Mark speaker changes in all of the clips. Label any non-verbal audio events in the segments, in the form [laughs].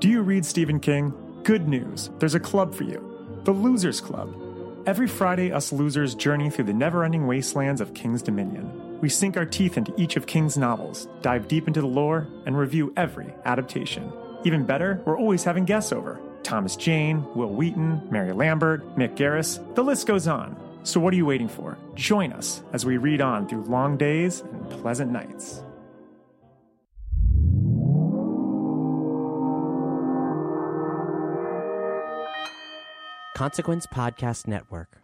Speaker 1: Do you read Stephen King? Good news. There's a club for you. The Losers Club. Every Friday, us losers journey through the never ending wastelands of King's Dominion. We sink our teeth into each of King's novels, dive deep into the lore, and review every adaptation. Even better, we're always having guests over Thomas Jane, Wil Wheaton, Mary Lambert, Mick Garris, the list goes on. So, what are you waiting for? Join us as we read on through long days and pleasant nights.
Speaker 2: Consequence Podcast Network.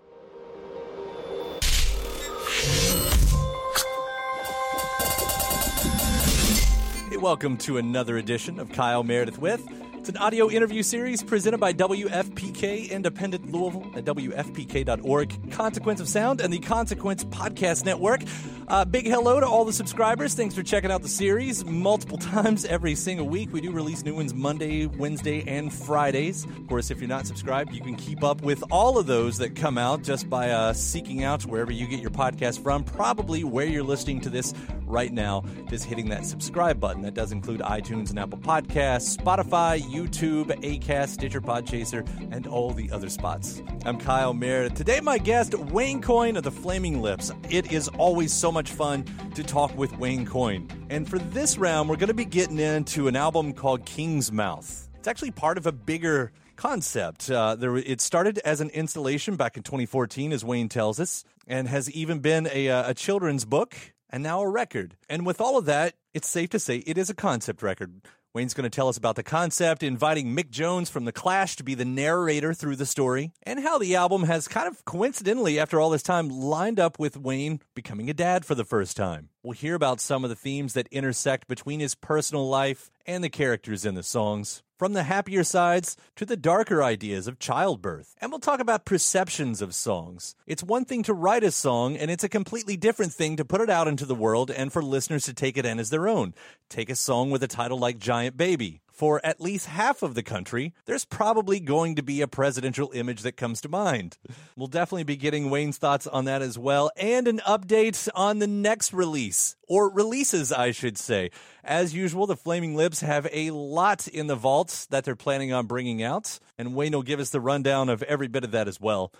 Speaker 3: Hey, welcome to another edition of Kyle Meredith with. It's an audio interview series presented by WFPK Independent Louisville at WFPK.org, Consequence of Sound, and the Consequence Podcast Network. Uh, big hello to all the subscribers. Thanks for checking out the series multiple [laughs] times every single week. We do release new ones Monday, Wednesday, and Fridays. Of course, if you're not subscribed, you can keep up with all of those that come out just by uh, seeking out wherever you get your podcast from, probably where you're listening to this right now, just hitting that subscribe button. That does include iTunes and Apple Podcasts, Spotify, YouTube, Acast, Stitcher, Podchaser, and all the other spots. I'm Kyle Meredith. Today, my guest, Wayne Coyne of the Flaming Lips. It is always so much fun to talk with Wayne Coyne. And for this round, we're going to be getting into an album called King's Mouth. It's actually part of a bigger concept. Uh, there, it started as an installation back in 2014, as Wayne tells us, and has even been a, uh, a children's book and now a record. And with all of that, it's safe to say it is a concept record. Wayne's going to tell us about the concept, inviting Mick Jones from The Clash to be the narrator through the story, and how the album has kind of coincidentally, after all this time, lined up with Wayne becoming a dad for the first time. We'll hear about some of the themes that intersect between his personal life and the characters in the songs from the happier sides to the darker ideas of childbirth. And we'll talk about perceptions of songs. It's one thing to write a song, and it's a completely different thing to put it out into the world and for listeners to take it in as their own. Take a song with a title like Giant Baby for at least half of the country, there's probably going to be a presidential image that comes to mind. We'll definitely be getting Wayne's thoughts on that as well, and an update on the next release, or releases, I should say. As usual, the Flaming Lips have a lot in the vaults that they're planning on bringing out, and Wayne will give us the rundown of every bit of that as well.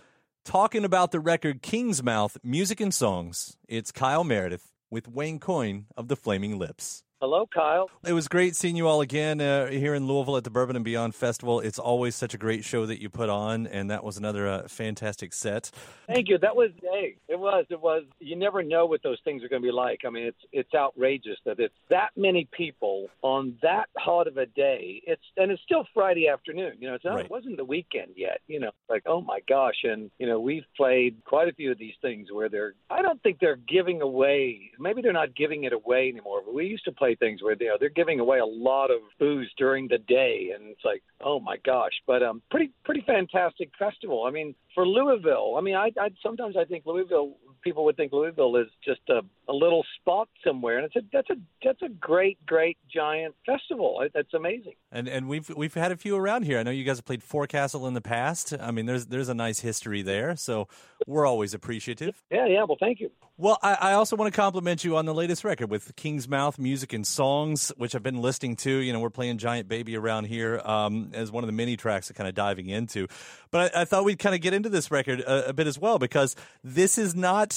Speaker 3: Talking about the record King's Mouth Music and Songs, it's Kyle Meredith with Wayne Coyne of the Flaming Lips.
Speaker 4: Hello, Kyle.
Speaker 3: It was great seeing you all again uh, here in Louisville at the Bourbon and Beyond Festival. It's always such a great show that you put on, and that was another uh, fantastic set.
Speaker 4: Thank you. That was hey, it was it was. You never know what those things are going to be like. I mean, it's it's outrageous that it's that many people on that hot of a day. It's and it's still Friday afternoon. You know, it's not,
Speaker 3: Right.
Speaker 4: it wasn't the weekend yet. You know, like oh my gosh, and you know we've played quite a few of these things where they're. I don't think they're giving away. Maybe they're not giving it away anymore. But we used to play things where you know they're giving away a lot of booze during the day, and it's like oh my gosh. But um, pretty pretty fantastic festival. I mean, for Louisville, I mean, I, I sometimes I think Louisville
Speaker 5: people would think Louisville is just a, a little spot somewhere, and it's a that's a that's a great, great giant festival. That's amazing.
Speaker 3: And and we've we've had a few around here. I know you guys have played Forecastle in the past. I mean, there's there's a nice history there, so we're always appreciative. [laughs]
Speaker 5: Yeah, yeah. Well, thank you.
Speaker 3: Well, I, I, also want to compliment you on the latest record with King's Mouth Music and Songs, which I've been listening to. You know, we're playing Giant Baby around here um, as one of the mini tracks that kind of diving into. But I, I thought we'd kind of get into this record a, a, bit as well because this is not,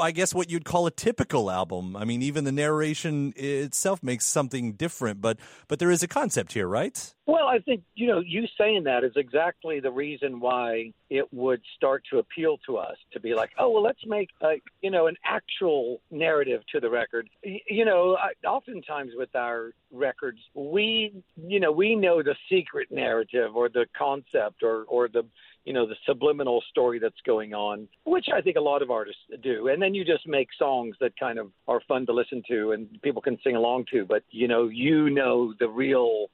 Speaker 3: I guess, what you'd call a typical album. I mean, even the narration itself makes something different, but but there is a concept here, right?
Speaker 5: Well, I think you know you saying that is exactly the reason why it would start to appeal to us to be like, oh well, let's make a, you know an actual narrative to the record. You know, oftentimes with our records, we you know we know the secret narrative or the concept or or the you know the subliminal story that's going on, which I think a lot of artists do. And then you just make songs that kind of are fun to listen to and people can sing along to. But you know, you know the real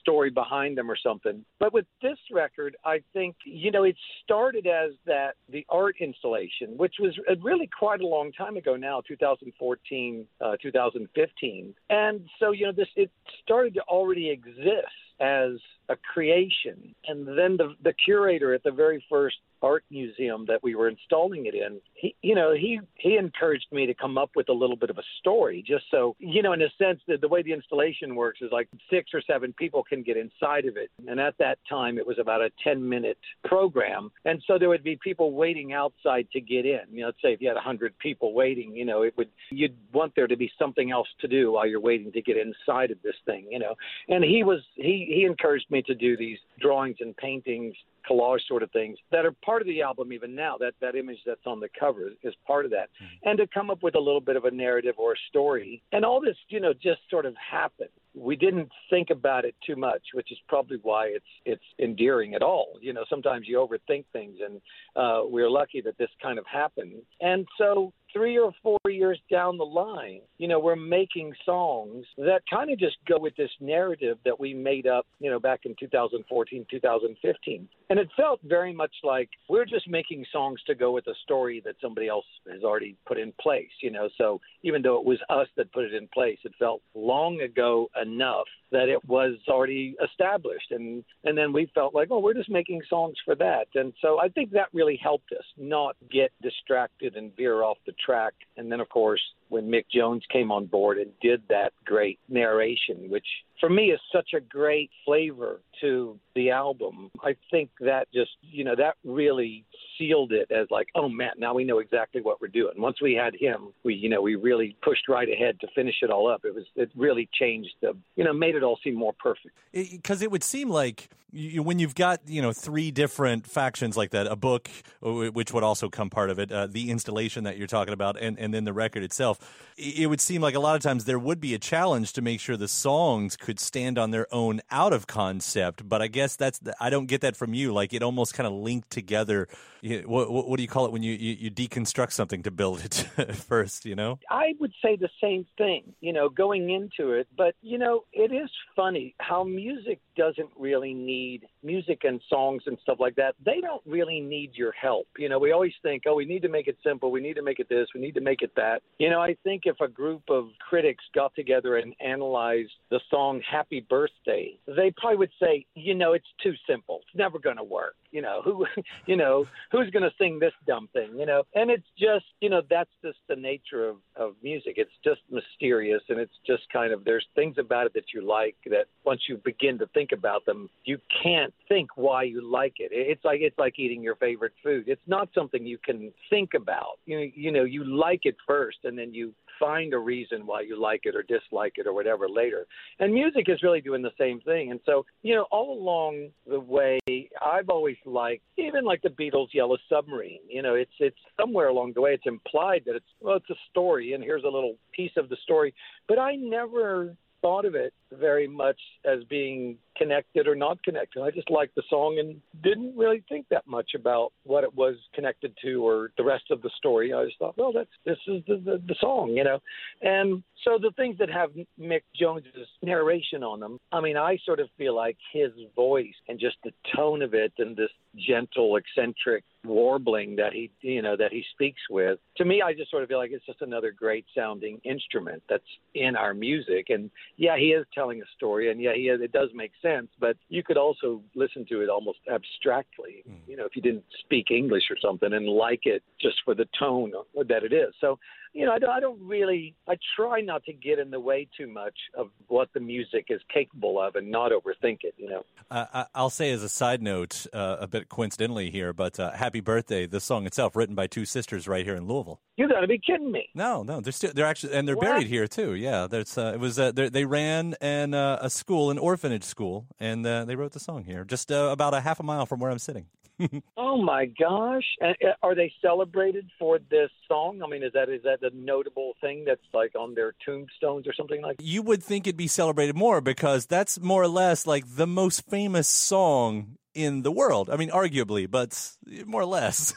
Speaker 5: story behind them or something. But with this record, I think, you know, it started as that the art installation, which was really quite a long time ago now, 2014, uh, 2015. And so, you know, this, it started to already exist as a creation. And then the, the curator at the very first art museum that we were installing it in, he, you know, he he encouraged me to come up with a little bit of a story, just so you know, in a sense, that the way the installation works is like six or seven people can get inside of it, and at that time it was about a ten minute program, and so there would be people waiting outside to get in. You know, let's say if you had a hundred people waiting, you know, it would you'd want there to be something else to do while you're waiting to get inside of this thing, you know, and he was he he encouraged me to do these drawings and paintings collage sort of things that are part of the album even now. That that image that's on the cover is part of that, mm-hmm. and to come up with a little bit of a narrative or a story, and all this, you know, just sort of happened. We didn't think about it too much, which is probably why it's it's endearing at all. You know, sometimes you overthink things, and uh, we're lucky that this kind of happened. And so three or four years down the line, you know, we're making songs that kind of just go with this narrative that we made up, you know, back in 2014, 2015. And it felt very much like we're just making songs to go with a story that somebody else has already put in place, you know. So even though it was us that put it in place, it felt long ago enough that it was already established and and then we felt like oh we're just making songs for that and so i think that really helped us not get distracted and veer off the track. And then, of course, when Mick Jones came on board and did that great narration, which for me is such a great flavor to the album. I think that just, you know, that really sealed it as like, oh man, now we know exactly what we're doing. Once we had him, we, you know, we really pushed right ahead to finish it all up. It was, it really changed the, you know, made it all seem more perfect.
Speaker 3: Because it, it, would seem like you, when you've got, you know, three different factions like that, a book, which would also come part of it, uh, the installation that you're talking about, and, and then the record itself, it would seem like a lot of times there would be a challenge to make sure the songs could stand on their own out of concept. But I guess that's, the, I don't get that from you. Like it almost kind of linked together what, what, what, do you call it when you, you, you deconstruct something to build it [laughs] first, you know?
Speaker 5: I would say the same thing, you know, going into it. But, you know, it is funny how music doesn't really need music and songs and stuff like that. They don't really need your help. You know, we always think, oh, we need to make it simple. We need to make it this. We need to make it that. You know, I think if a group of critics got together and analyzed the song Happy Birthday, they probably would say, you know, it's too simple. It's never going to work. You know, who, [laughs] you know, who's going to sing this dumb thing, you know? And it's just, you know, that's just the nature of, of music. It's just mysterious and it's just kind of, there's things about it that you like that once you begin to think about them, you can't think why you like it. It's like, it's like eating your favorite food. It's not something you can think about. You, you know, you like it first and then you find a reason why you like it or dislike it or whatever later. And music is really doing the same thing. And so, you know, all along the way, I've always liked even like the Beatles' Yellow Submarine. You know, it's it's somewhere along the way it's implied that it's well, it's a story, and here's a little piece of the story. But I never thought of it very much as being connected or not connected. I just liked the song and didn't really think that much about what it was connected to or the rest of the story. I just thought, well, that's this is the the, the song, you know. And so the things that have Mick Jones's narration on them, I mean, I sort of feel like his voice and just the tone of it and this gentle, eccentric warbling that he, you know, that he speaks with. To me, I just sort of feel like it's just another great sounding instrument that's in our music. And yeah, he is telling a story, and yeah, he is, it does make sense. But you could also listen to it almost abstractly, mm. you know, if you didn't speak English or something, and like it just for the tone that it is. So you know, I don't, I don't really, I try not to get in the way too much of what the music is capable of and not overthink it, you know.
Speaker 3: Uh, I'll say as a side note, uh, a bit coincidentally here, but uh, Happy Birthday, the song itself, written by two sisters right here in Louisville.
Speaker 5: You gotta be kidding me!
Speaker 3: No, no, they're still they're actually and they're what? buried here too. Yeah, there's uh, it was uh, they ran an uh, a school, an orphanage school, and uh, they wrote the song here, just uh, about a half a mile from where I'm sitting. [laughs]
Speaker 5: oh my gosh! And, uh, are they celebrated for this song? I mean, is that is that a notable thing that's like on their tombstones or something like? that?
Speaker 3: You would think it'd be celebrated more because that's more or less like the most famous song in the world. I mean, arguably, but more or less.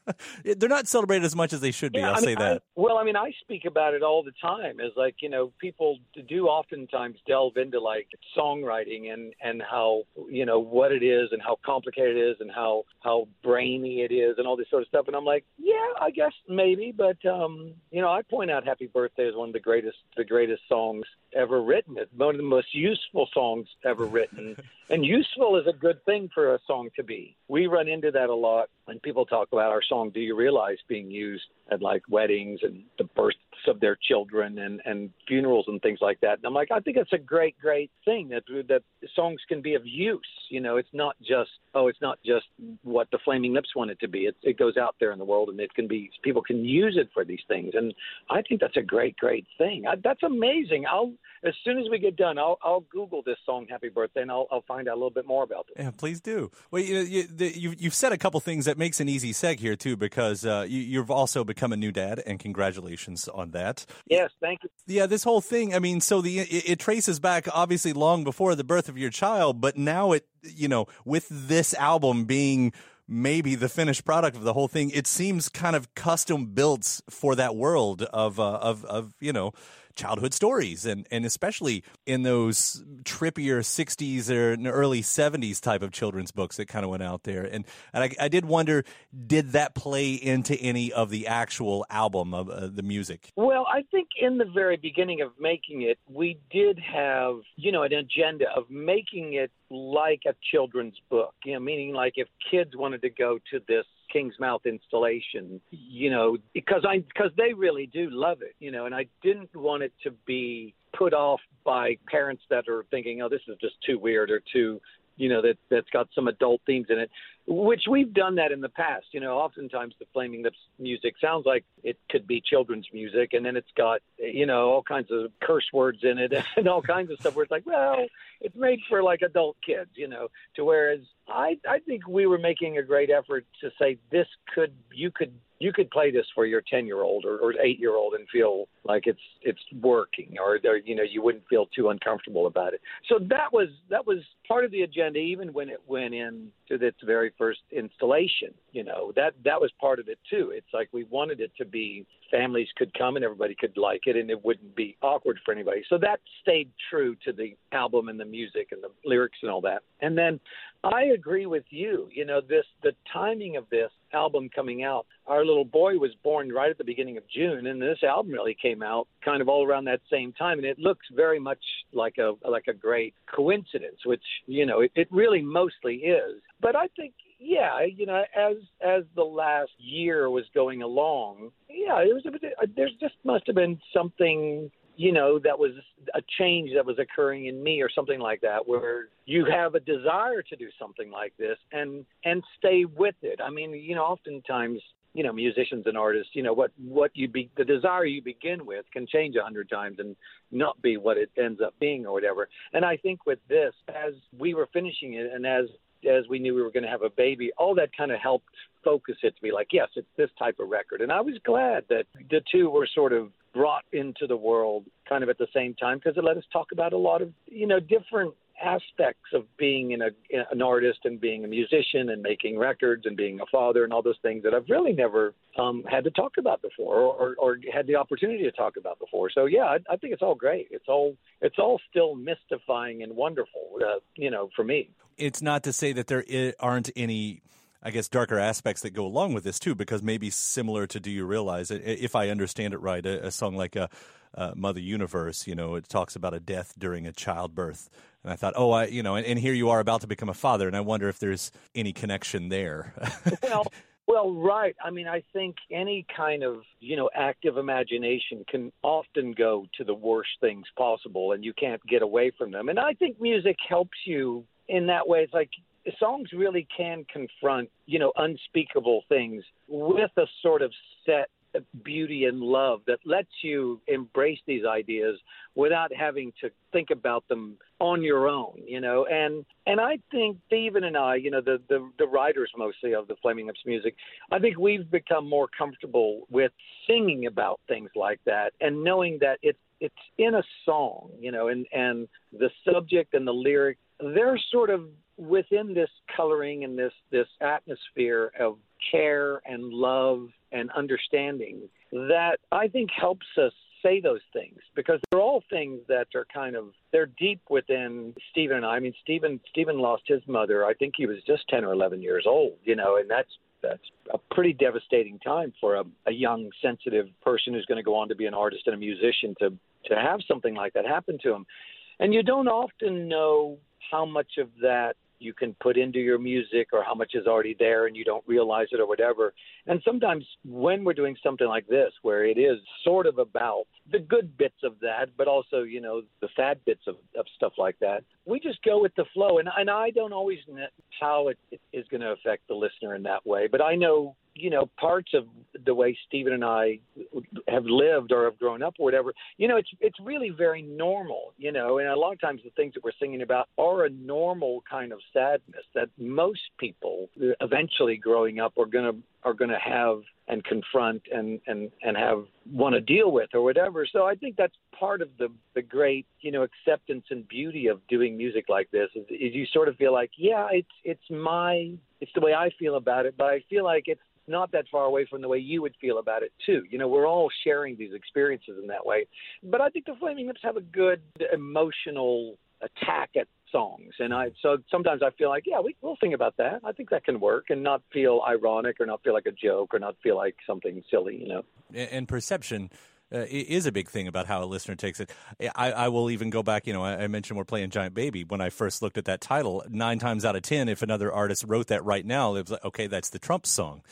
Speaker 3: [laughs] They're not celebrated as much as they should be.
Speaker 5: Yeah,
Speaker 3: I'll
Speaker 5: I
Speaker 3: mean, say that.
Speaker 5: I, well, I mean, I speak about it all the time. Is like you know, people do oftentimes delve into like songwriting and and how you know what it is and how complicated it is and how how brainy it is and all this sort of stuff. And I'm like, yeah, I guess maybe, but um, you know, I point out "Happy Birthday" is one of the greatest the greatest songs ever written. It's one of the most useful songs ever written. [laughs] and useful is a good thing for a song to be. We run into that a lot when people talk about our song Do You Realize being used at like weddings and the births of their children and and funerals and things like that. And I'm like, I think it's a great, great thing that that songs can be of use. You know, it's not just oh, it's not just what the Flaming Lips want it to be. It it goes out there in the world and it can be people can use it for these things. And I think that's a great, great thing. I, that's amazing. I'll as soon as we get done, I'll I'll Google this song "Happy Birthday" and I'll I'll find out a little bit more about it.
Speaker 3: Yeah, please do. Well, you, you, you've you've said a couple things that makes an easy seg here too, because uh, you, you've also become a new dad, and congratulations on that.
Speaker 5: Yes, thank you.
Speaker 3: Yeah, this whole thing. I mean, so the it, it traces back obviously long before the birth of your child, but now it you know with this album being maybe the finished product of the whole thing, it seems kind of custom built for that world of uh, of of you know childhood stories and, and especially in those trippier 60s or early 70s type of children's books that kind of went out there. And, and I, I did wonder, did that play into any of the actual album of uh, the music?
Speaker 5: Well, I think in the very beginning of making it, we did have, you know, an agenda of making it like a children's book, you know, meaning like if kids wanted to go to this King's Mouth installation, you know, because I because they really do love it, you know, and I didn't want it to be put off by parents that are thinking, oh, this is just too weird or too you know that that's got some adult themes in it which we've done that in the past. You know oftentimes the flaming lips music sounds like it could be children's music and then it's got you know all kinds of curse words in it [laughs] and all kinds of stuff where it's like well it's made for like adult kids you know to whereas i i think we were making a great effort to say this could you could you could play this for your 10 year old or, or 8 year old and feel like it's it's working or, or you know you wouldn't feel too uncomfortable about it. So that was that was part of the agenda even when it went in to its very first installation you know. That that was part of it too. It's like we wanted it to be families could come and everybody could like it and it wouldn't be awkward for anybody. So that stayed true to the album and the music and the lyrics and all that. And then I agree with you. You know, this the timing of this album coming out. Our little boy was born right at the beginning of June, and this album really came out kind of all around that same time, and it looks very much like a like a great coincidence, which you know it, it really mostly is. But I think yeah, you know, as as the last year was going along, yeah, it was a bit, uh, there just must have been something you know, that was a change that was occurring in me or something like that, where you have a desire to do something like this and and stay with it. I mean, you know, oftentimes, you know, musicians and artists, you know, what what you be the desire you begin with can change a hundred times and not be what it ends up being or whatever. And I think with this, as we were finishing it and as as we knew we were going to have a baby, all that kind of helped focus it to be like, yes, it's this type of record. And I was glad that the two were sort of brought into the world kind of at the same time because it let us talk about a lot of, you know, different aspects of being in a, an artist and being a musician and making records and being a father and all those things that I've really never um, had to talk about before or, or, or had the opportunity to talk about before. So yeah, I, I think it's all great. It's all it's all still mystifying and wonderful, uh, you know, for me.
Speaker 3: It's not to say that there aren't any. I guess darker aspects that go along with this too, because maybe similar to "Do You Realize?" If I understand it right, a, a song like a, uh, Mother Universe, you know, it talks about a death during a childbirth and I thought, oh, I, you know, and, and, here you are about to become a father, and I wonder if there's any connection there. [laughs]
Speaker 5: well, well, right. I mean, I think any kind of you know active imagination can often go to the worst things possible, and you can't get away from them. And I think music helps you in that way. It's like songs really can confront you know unspeakable things with a sort of set beauty and love that lets you embrace these ideas without having to think about them on your own, you know. And and I think Steven and I, you know, the the, the writers mostly of the Flaming Lips music, I think we've become more comfortable with singing about things like that and knowing that it's it's in a song, you know, and and the subject and the lyric they're sort of within this coloring and this this atmosphere of care and love and understanding that I think helps us say those things because they're all things that are kind of they're deep within Steven and I. I mean, Steven Steven lost his mother. I think he was just ten or eleven years old, you know, and that's that's a pretty devastating time for a, a young, sensitive person who's going to go on to be an artist and a musician to to have something like that happen to him. And you don't often know how much of that you can put into your music or how much is already there and you don't realize it or whatever. And sometimes when we're doing something like this, where it is sort of about the good bits of that, but also, you know, the sad bits of, of stuff like that, we just go with the flow. And, and I don't always know how it, it is going to affect the listener in that way, but I know you know, parts of the way Steven and I have lived or have grown up or whatever, you know, it's it's really very normal, you know, and a lot of times the things that we're singing about are a normal kind of sadness that most people eventually growing up are gonna are gonna have and confront and and and have want to deal with or whatever. So I think that's part of the the great you know acceptance and beauty of doing music like this is, is you sort of feel like yeah it's it's my it's the way I feel about it, but I feel like it's not that far away from the way you would feel about it too. You know, we're all sharing these experiences in that way. But I think the Flaming Lips have a good emotional attack at songs, and I so sometimes I feel like yeah, we, we'll think about that. I think that can work, and not feel ironic or not feel like a joke or not feel like something silly. You know,
Speaker 3: and perception uh, is a big thing about how a listener takes it. I, I will even go back. You know, I, I, mentioned we're playing Giant Baby. When I first looked at that title, nine times out of ten, if another artist wrote that right now, it was like, okay, that's the Trump song.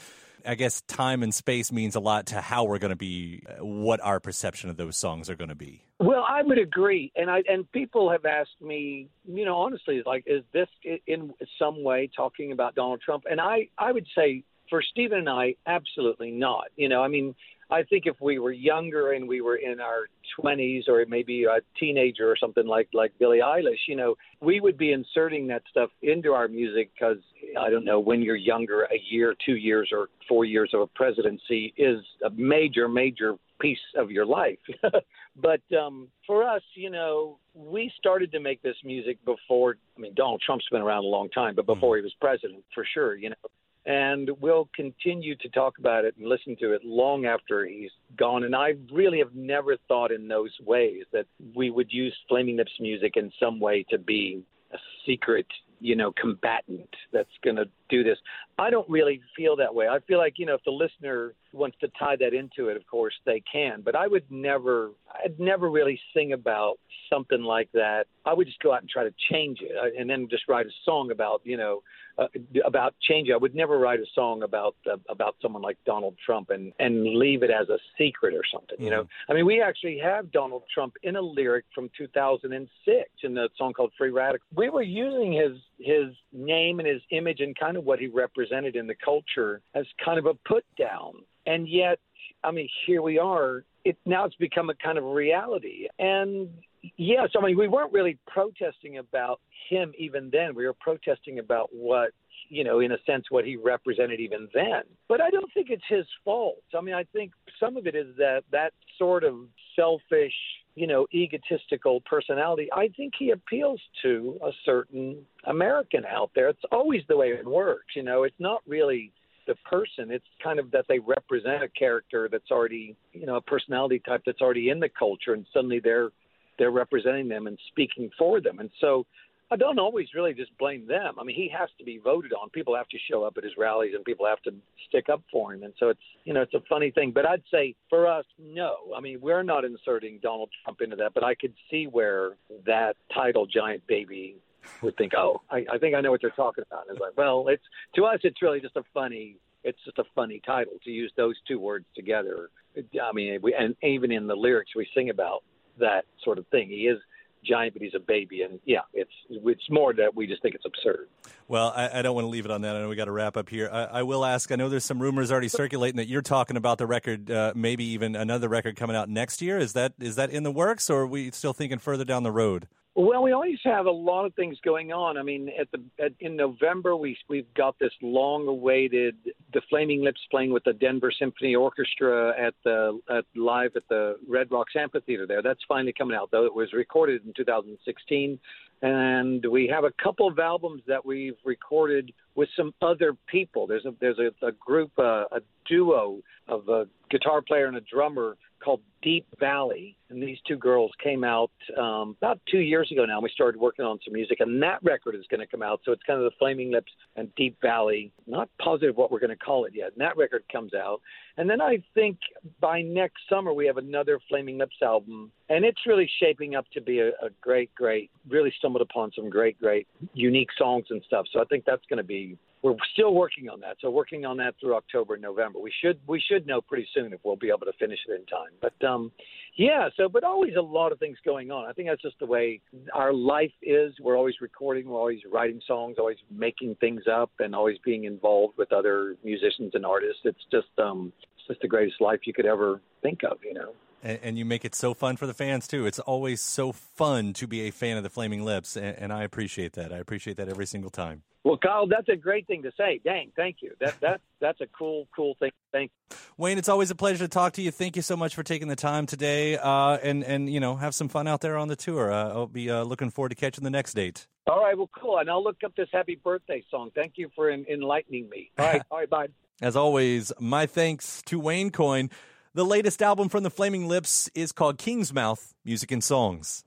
Speaker 3: I guess time and space means a lot to how we're going to be, what our perception of those songs are going to be.
Speaker 5: Well, I would agree, and I and people have asked me, you know, honestly, like, is this in some way talking about Donald Trump? And I, I would say for Steven and I, absolutely not. You know, I mean, I think if we were younger and we were in our 20s or maybe a teenager or something like like Billie Eilish, you know, we would be inserting that stuff into our music because I don't know when you're younger, a year, two years, or four years of a presidency is a major, major piece of your life. [laughs] but um, for us, you know, we started to make this music before. I mean, Donald Trump's been around a long time, but before he was president, for sure, you know and we'll continue to talk about it and listen to it long after he's gone. And I really have never thought in those ways that we would use Flaming Lips music in some way to be a secret, you know, combatant that's going to do this. I don't really feel that way. I feel like, you know, if the listener wants to tie that into it, of course they can. But I would never, I'd never really sing about something like that. I would just go out and try to change it uh, and then just write a song about, you know, uh, about change. I would never write a song about uh, about someone like Donald Trump and and leave it as a secret or something. Mm-hmm. You know, I mean, we actually have Donald Trump in a lyric from 2006 in the song called "Free Radical." We were using his his name and his image and kind of what he represented in the culture as kind of a put down, and yet, I mean, here we are. It now it's become a kind of reality, and yes, I mean, we weren't really protesting about him even then. We were protesting about what you know, in a sense, what he represented even then. But I don't think it's his fault. I mean, I think some of it is that that sort of selfish, you know, egotistical personality. I think he appeals to a certain American out there. It's always the way it works. You know, it's not really the person. It's kind of that they represent a character that's already, you know, a personality type that's already in the culture, and suddenly they're they're representing them and speaking for them. And so I don't always really just blame them. I mean, he has to be voted on. People have to show up at his rallies, and people have to stick up for him. And so it's you know it's a funny thing. But I'd say for us, no. I mean, we're not inserting Donald Trump into that. But I could see where that title, Giant Baby, would think, oh, I, I think I know what they're talking about. And it's like, well, it's to us, it's really just a funny. It's just a funny title to use those two words together. I mean, we, and even in the lyrics we sing about that sort of thing. He is giant, but he's a baby. And yeah, it's it's more that we just think it's absurd.
Speaker 3: Well, I, I don't want to leave it on that. I know we got to wrap up here. I, I, will ask. I know there's some rumors already circulating that you're talking about the record, uh, maybe even another record coming out next year. Is that is that in the works, or are we still thinking further down the road?
Speaker 5: Well, we always have a lot of things going on. I mean, at the at, in November we we've got this long-awaited the Flaming Lips playing with the Denver Symphony Orchestra at the at live at the Red Rocks Amphitheater there. That's finally coming out though. It was recorded in 2016, and we have a couple of albums that we've recorded with some other people. There's a there's a, a group, uh, a duo of a guitar player and a drummer called Deap Vally, and these two girls came out um, about two years ago now. And We started working on some music, and that record is going to come out. So it's kind of the Flaming Lips and Deap Vally. Not positive what we're going to call it yet. And that record comes out, and then I think by next summer we have another Flaming Lips album, and it's really shaping up to be a, a great, great. Really stumbled upon some great, great, unique songs and stuff. So I think that's going to be we're still working on that. So working on that through October and November. We should we should know pretty soon if we'll be able to finish it in time. But um, yeah. So but always a lot of things going on. I think that's just the way our life is. We're always recording. We're always writing songs. Always making things up, and always being involved with other musicians and artists. It's just um, it's just the greatest life you could ever think of. You know
Speaker 3: and, and, you make it so fun for the fans too. It's always so fun to be a fan of the Flaming Lips, and, and, I appreciate that. I appreciate that every single time.
Speaker 5: Well, Kyle, that's a great thing to say. Dang, thank you. That that that's a cool, cool thing. Thank you.
Speaker 3: Wayne. It's always a pleasure to talk to you. Thank you so much for taking the time today, uh, and and you know have some fun out there on the tour. Uh, I'll be uh, looking forward to catching the next date.
Speaker 5: All right, well, cool. And I'll look up this Happy Birthday song. Thank you for enlightening me. All right, [laughs] all right, bye.
Speaker 3: As always, my thanks to Wayne Coyne. The latest album from the Flaming Lips is called King's Mouth Music and Songs.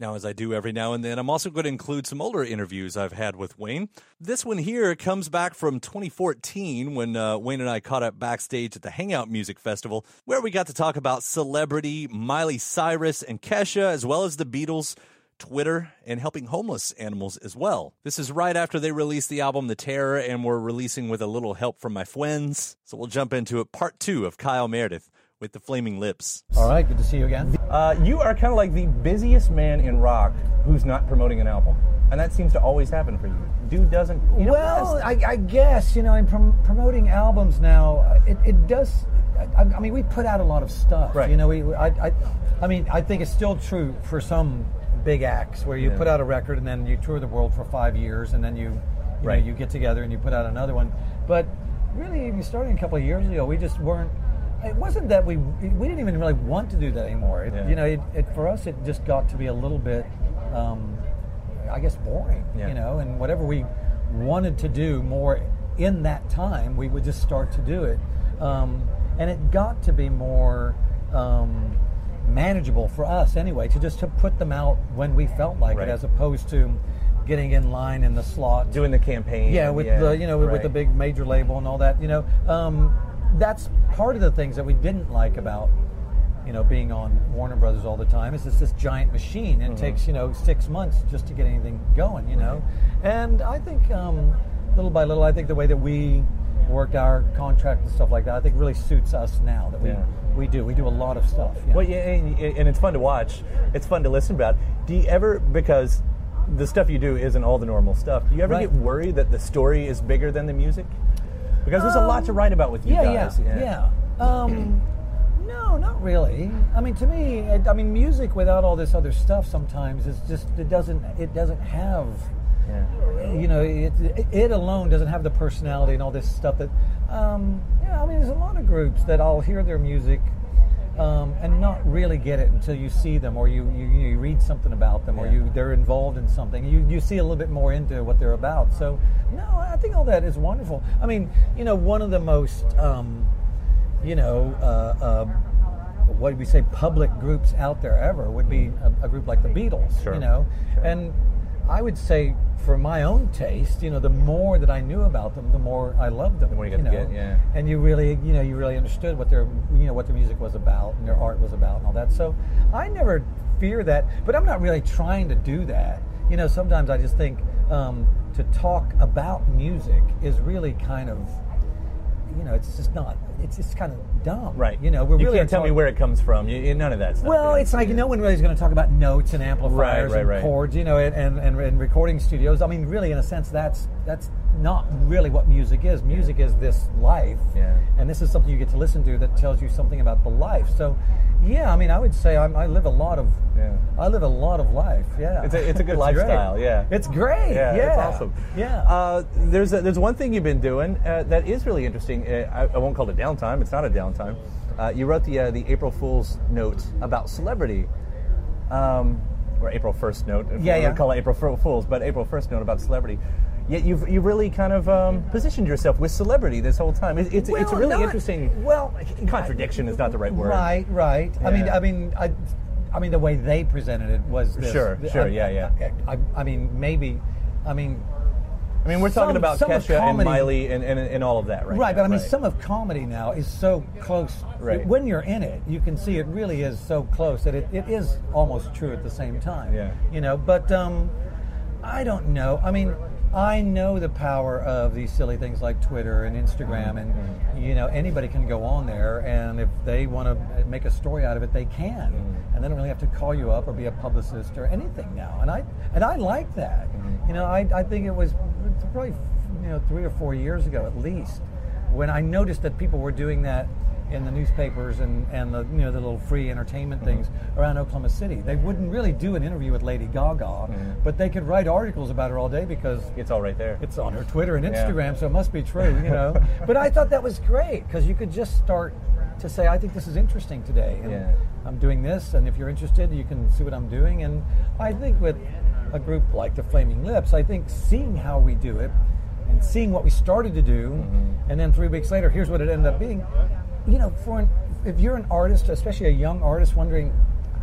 Speaker 3: Now, as I do every now and then, I'm also going to include some older interviews I've had with Wayne. This one here comes back from 2014 when uh, Wayne and I caught up backstage at the Hangout Music Festival, where we got to talk about celebrity Miley Cyrus and Kesha, as well as the Beatles. Twitter, and helping homeless animals as well. This is right after they released the album The Terror and we're releasing with a little help from my friends. So we'll jump into it. Part two of Kyle Meredith with the Flaming Lips.
Speaker 6: All right, good to see you again. Uh, you are kind of like the busiest man in rock who's not promoting an album. And that seems to always happen for you. Dude doesn't. You know,
Speaker 7: well, I, I, guess, you know, in prom- promoting albums now, it, it does. I, I, mean, we put out a lot of stuff.
Speaker 6: Right.
Speaker 7: You know, we, I, I, I mean, I think it's still true for some big acts where you yeah. put out a record and then you tour the world for five years and then you, you right. know, you get together and you put out another one. But really, we started a couple of years ago. We just weren't. It wasn't that we we didn't even really want to do that anymore. It, yeah. You know, it, it, for us, it just got to be a little bit, um, I guess, boring. Yeah. You know, and whatever we wanted to do more in that time, we would just start to do it, um, and it got to be more. Um, manageable for us anyway to just to put them out when we felt like right. it as opposed to getting in line in the slot
Speaker 6: doing the campaign
Speaker 7: yeah with yeah, the you know right. with the big major label and all that you know um, that's part of the things that we didn't like about you know being on Warner Brothers all the time is it's this giant machine and mm-hmm. it takes you know six months just to get anything going you know right. and I think um, little by little I think the way that we worked our contract and stuff like that I think really suits us now that we yeah we do. We do a lot of stuff.
Speaker 6: Yeah. Well, yeah, and it's fun to watch. It's fun to listen about. Do you ever because the stuff you do isn't all the normal stuff? Do you ever right. get worried that the story is bigger than the music? Because there's um, a lot to um, write about with you
Speaker 7: yeah,
Speaker 6: guys.
Speaker 7: Yeah, yeah. yeah. Um, [clears throat] no, not really. I mean, to me, it, I mean, music without all this other stuff sometimes is just it doesn't it doesn't have
Speaker 3: Yeah.
Speaker 5: you know, it, it alone doesn't have the personality and all this stuff that, um, yeah, I mean, there's a lot of groups that I'll hear their music um, and not really get it until you see them or you, you, you read something about them or
Speaker 3: Yeah.
Speaker 5: you they're involved in something. You, you see a little bit more into what they're about. So, no, I think all that is wonderful. I mean, you know, one of the most, um, you know, uh, uh, what do we say, public groups out there ever would be a, a group like the Beatles,
Speaker 3: Sure.
Speaker 5: you know,
Speaker 3: Sure.
Speaker 5: and I would say for my own taste, you know, the more that I knew about them, the more I loved them.
Speaker 3: The more you to
Speaker 5: know?
Speaker 3: get, yeah.
Speaker 5: And you really, you know, you really understood what their, you know, what their music was about and their art was about and all that. So I never fear that, but I'm not really trying to do that. You know, sometimes I just think um, to talk about music is really kind of, you know, it's just not. It's just kind of dumb,
Speaker 3: Right.
Speaker 5: You know, we're
Speaker 3: you
Speaker 5: really
Speaker 3: can't tell me where it comes from. You, you- none of that stuff.
Speaker 5: well,
Speaker 3: Yeah.
Speaker 5: it's like no one really is going to talk about notes and amplifiers
Speaker 3: right,
Speaker 5: and
Speaker 3: right.
Speaker 5: chords, you know, and, and, and, and recording studios. I mean, really, in a sense, that's that's not really what music is. Music is this life,
Speaker 3: Yeah.
Speaker 5: and this is something you get to listen to that tells you something about the life. So, yeah, I mean, I would say I'm, I live a lot of,
Speaker 3: Yeah.
Speaker 5: I live a lot of life. Yeah,
Speaker 3: It's a- it's a [laughs] good
Speaker 5: great.
Speaker 3: lifestyle, yeah.
Speaker 5: it's great.
Speaker 3: Yeah,
Speaker 5: Yeah,
Speaker 3: that's awesome.
Speaker 5: Yeah.
Speaker 3: Uh, there's a, there's one thing you've been doing uh, that is really interesting. Uh, I, I won't call it downtime. It's not a downtime. Uh, you wrote the uh, the April Fool's note about celebrity, um, or April First note. If
Speaker 5: Yeah,
Speaker 3: we
Speaker 5: yeah.
Speaker 3: call it April Fool's, but April First note about celebrity. Yet you've you really kind of um, positioned yourself with celebrity this whole time. It, it's it's a really
Speaker 5: not-
Speaker 3: interesting.
Speaker 5: Well,
Speaker 3: contradiction is not the right word.
Speaker 5: Right, right. I mean, I mean, I, I mean, the way they presented it was this.
Speaker 3: Sure, sure,
Speaker 5: I-
Speaker 3: yeah, yeah.
Speaker 5: I, I, I mean, maybe, I mean,
Speaker 3: I mean, we're talking about
Speaker 5: some
Speaker 3: Kesha and
Speaker 5: comedy-
Speaker 3: Miley and, and, and all of that, right?
Speaker 5: right,
Speaker 3: now,
Speaker 5: but I mean, some of comedy now is so close.
Speaker 3: Right.
Speaker 5: When you're in it, you can see it really is so close that it, it is almost true at the same time.
Speaker 3: Yeah.
Speaker 5: You know, but um, I don't know. I mean, I know the power of these silly things like Twitter and Instagram, and you know, anybody can go on there, and if they want to make a story out of it, they can, and they don't really have to call you up or be a publicist or anything now. And I and I like that. You know, I, I think it was probably you know three or four years ago at least when I noticed that people were doing that in the newspapers and, and the you know the little free entertainment things around Oklahoma City. They wouldn't really do an interview with Lady Gaga, but they could write articles about her all day because
Speaker 3: it's all right there.
Speaker 5: it's on her Twitter and
Speaker 3: Yeah.
Speaker 5: Instagram, so it must be true, you know. [laughs] but I thought that was great because you could just start to say, I think this is interesting today, and
Speaker 3: Yeah.
Speaker 5: I'm doing this, and if you're interested, you can see what I'm doing. And I think with a group like the Flaming Lips, I think seeing how we do it and seeing what we started to do,
Speaker 3: Mm-hmm.
Speaker 5: and then three weeks later, here's what it ended up being. You know, for an, if you're an artist, especially a young artist, wondering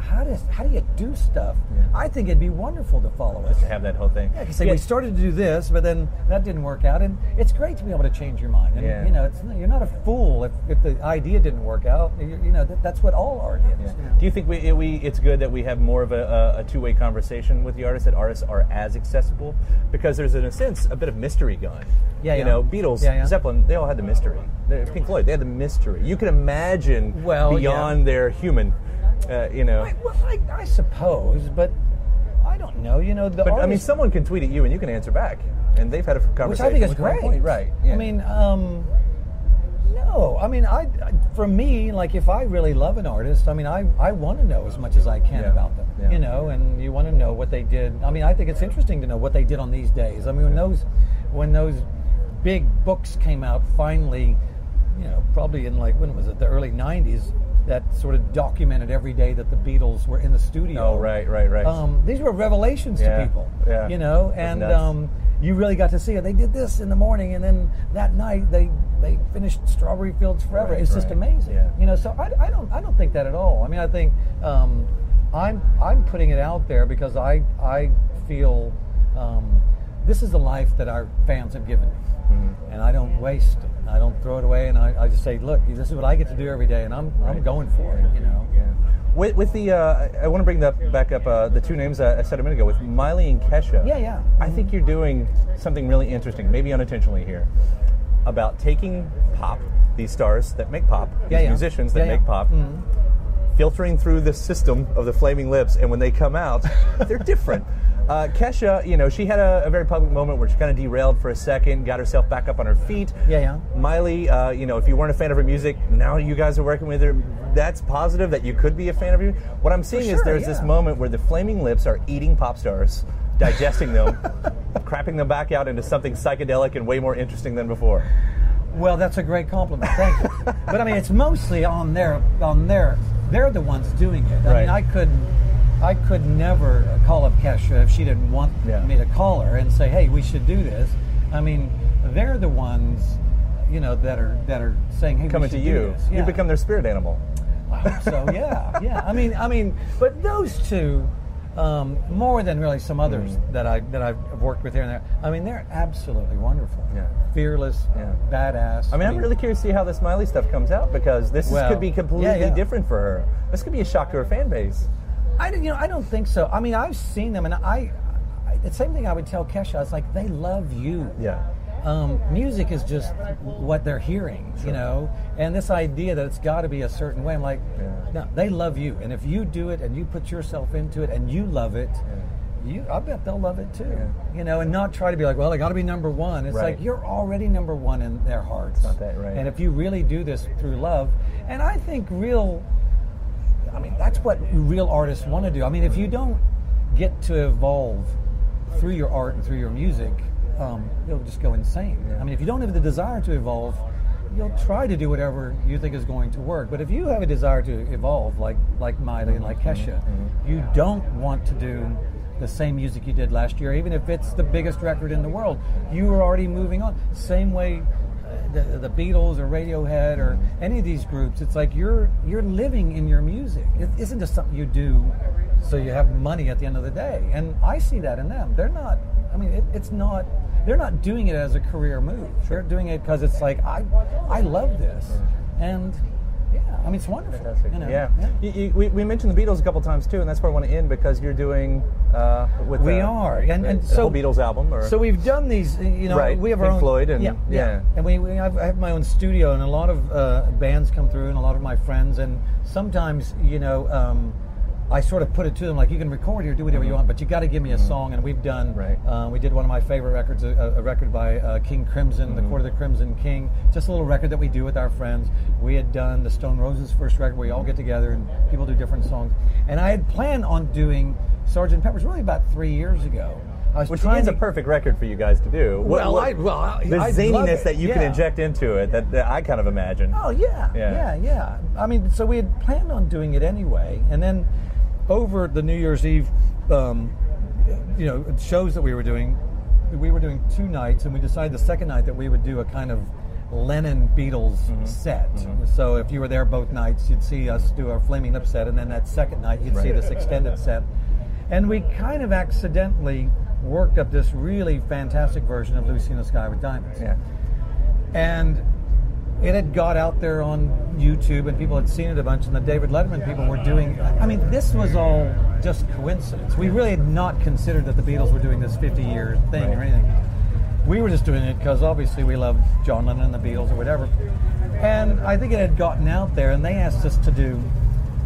Speaker 5: how does how do you do stuff, I think it'd be wonderful to follow us.
Speaker 3: to have that whole thing.
Speaker 5: Yeah, because we started to do this, but then that didn't work out, and it's great to be able to change your mind. And
Speaker 3: Yeah.
Speaker 5: you know, it's, you're not a fool if, if the idea didn't work out. You, you know, that, that's what all art is.
Speaker 3: Yeah.
Speaker 5: you.
Speaker 3: Do you think we, we it's good that we have more of a, a, a two way conversation with the artists that artists are as accessible because there's in a sense a bit of mystery going.
Speaker 5: Yeah,
Speaker 3: you know, Beatles,
Speaker 5: Yeah, yeah.
Speaker 3: Zeppelin, they all had the mystery. Pink Floyd, they had the mystery. You can imagine
Speaker 5: Well,
Speaker 3: beyond
Speaker 5: yeah.
Speaker 3: their human. Uh, you know,
Speaker 5: I, well, I, I suppose, but I don't know. You know, the
Speaker 3: but I mean, someone can tweet at you and you can answer back, and they've had a conversation.
Speaker 5: which I think is great.
Speaker 3: Point. right? yeah.
Speaker 5: I mean, um, no. I mean, I, I for me, like if I really love an artist, I mean, I, I want to know as much as I can
Speaker 3: Yeah.
Speaker 5: about them.
Speaker 3: Yeah.
Speaker 5: You know, and you want to know what they did. I mean, I think it's interesting to know what they did on these days. I mean, when those when those big books came out, finally, you know, probably in like when was it, the early '90s. That sort of documented every day that the Beatles were in the studio.
Speaker 3: Oh, right, right, right.
Speaker 5: Um, these were revelations
Speaker 3: Yeah,
Speaker 5: to people.
Speaker 3: yeah.
Speaker 5: You know, and um, you really got to see it. They did this in the morning, and then that night they they finished Strawberry Fields Forever.
Speaker 3: Right,
Speaker 5: it's just amazing.
Speaker 3: Yeah.
Speaker 5: You know, so I, I don't I don't think that at all. I mean, I think um, I'm I'm putting it out there because I I feel um, this is the life that our fans have given me,
Speaker 3: Mm-hmm.
Speaker 5: and I don't waste. I don't throw it away, and I, I just say, look, this is what I get to do every day, and I'm I'm going for it. You know.
Speaker 3: Yeah. With, with the, uh, I want to bring that back up. Uh, the two names I I said a minute ago with Miley and Kesha.
Speaker 5: Yeah, yeah.
Speaker 3: I think you're doing something really interesting, maybe unintentionally here, about taking pop, these stars that make pop, these
Speaker 5: Yeah, yeah.
Speaker 3: musicians that
Speaker 5: Yeah,
Speaker 3: make pop, filtering through the system of the Flaming Lips, and when they come out, [laughs] they're different. Uh, Kesha, you know, she had a, a very public moment where she kind of derailed for a second, got herself back up on her feet.
Speaker 5: Yeah, yeah.
Speaker 3: Miley, uh, you know, if you weren't a fan of her music, now you guys are working with her. That's positive that you could be a fan of her. What I'm seeing is
Speaker 5: sure,
Speaker 3: there's this moment where the Flaming Lips are eating pop stars, digesting them, [laughs]
Speaker 2: crapping them back out into something psychedelic and way more interesting than before.
Speaker 5: Well, that's a great compliment. Thank you. [laughs] but I mean, it's mostly on their on their they're the ones doing it. I
Speaker 2: Right.
Speaker 5: mean, I couldn't I could never call up Kesha if she didn't want
Speaker 2: Yeah.
Speaker 5: me to call her and say, "Hey, we should do this." I mean, they're the ones, you know, that are that are saying, "Hey, we
Speaker 2: Coming to
Speaker 5: should do
Speaker 2: you,
Speaker 5: this."
Speaker 2: you become their spirit animal.
Speaker 5: I hope so [laughs] yeah, yeah. I mean, I mean, but those two, um, more than really some others that I that I've worked with here and there. I mean, they're absolutely wonderful.
Speaker 2: Yeah.
Speaker 5: fearless,
Speaker 2: Yeah.
Speaker 5: badass.
Speaker 2: I mean, I'm really curious to see how this Miley stuff comes out because this is-
Speaker 5: Well,
Speaker 2: could be completely
Speaker 5: yeah, yeah.
Speaker 2: different for her. This could be a shock to her fan base.
Speaker 5: I don't- you know I don't think so. I mean, I've seen them, and I, I the same thing I would tell Kesha. I was like, they love you.
Speaker 2: Yeah.
Speaker 5: Um, music is just what they're hearing, you know, and this idea that it's got to be a certain way. I'm like,
Speaker 2: Yeah.
Speaker 5: no, they love you, and if you do it and you put yourself into it and you love it, you, I bet they'll love it too,
Speaker 2: Yeah.
Speaker 5: you know, and not try to be like, well, I got to be number one. It's
Speaker 2: Right.
Speaker 5: like you're already number one in their hearts.
Speaker 2: not that, right.
Speaker 5: And if you really do this through love, and I think real I mean, that's what real artists want to do. I mean, if you don't get to evolve through your art and through your music, um, you'll just go insane. I mean, if you don't have the desire to evolve, you'll try to do whatever you think is going to work. But if you have a desire to evolve, like like Miley and like Kesha, you don't want to do the same music you did last year, even if it's the biggest record in the world. You are already moving on. Same way the, the Beatles or Radiohead or any of these groups, it's like you're you're living in your music. It isn't just something you do so you have money at the end of the day. And I see that in them. They're not. I mean, it, it's not. They're not doing it as a career move. They're doing it because it's like I I love this, and yeah, I mean it's wonderful.
Speaker 2: Fantastic.
Speaker 5: you know?
Speaker 2: yeah. You, you, we, we mentioned the Beatles a couple times too, and that's where I want to end because you're doing uh, with
Speaker 5: We
Speaker 2: uh,
Speaker 5: are, and, and
Speaker 2: the
Speaker 5: so
Speaker 2: whole Beatles album. Or
Speaker 5: So we've done these, you know,
Speaker 2: Right,
Speaker 5: we have our
Speaker 2: Pink
Speaker 5: own
Speaker 2: Floyd and-
Speaker 5: yeah,
Speaker 2: yeah.
Speaker 5: and we, we have, I have my own studio, and a lot of uh, bands come through, and a lot of my friends, and sometimes, you know, um, I sort of put it to them like, you can record here, do whatever you want, but you got to give me a song, and we've done.
Speaker 2: Mm-hmm. Right.
Speaker 5: Uh, we did one of my favorite records, a, a record by uh, King Crimson,
Speaker 2: Mm-hmm.
Speaker 5: the Court of the Crimson King, just a little record that we do with our friends. We had done the Stone Roses first record, where we all get together and people do different songs, and I had planned on doing Sergeant Pepper's really about three years ago.
Speaker 2: Which is a perfect record for you guys to do. What-
Speaker 5: Well,
Speaker 2: what-
Speaker 5: I- well, I-
Speaker 2: the
Speaker 5: I'd
Speaker 2: zaniness that you can inject into it that, that I kind of imagine.
Speaker 5: Oh yeah,
Speaker 2: Yeah.
Speaker 5: yeah, yeah, I mean, so we had planned on doing it anyway, and then over the New Year's Eve, um, you know, shows that we were doing, we were doing two nights, and we decided the second night that we would do a kind of Lennon Beatles set. So if you were there both nights, you'd see us do our Flaming Lip set, and then that second night you'd see this extended set. And we kind of accidentally worked up this really fantastic version of Lucy in the Sky with Diamonds
Speaker 2: Yeah.
Speaker 5: and it had got out there on YouTube and people had seen it a bunch and the David Letterman people were doing I mean this was all just coincidence. We really had not considered that the Beatles were doing this 50 year thing or anything. We were just doing it because obviously we love John Lennon and the Beatles or whatever. And I think it had gotten out there and they asked us to do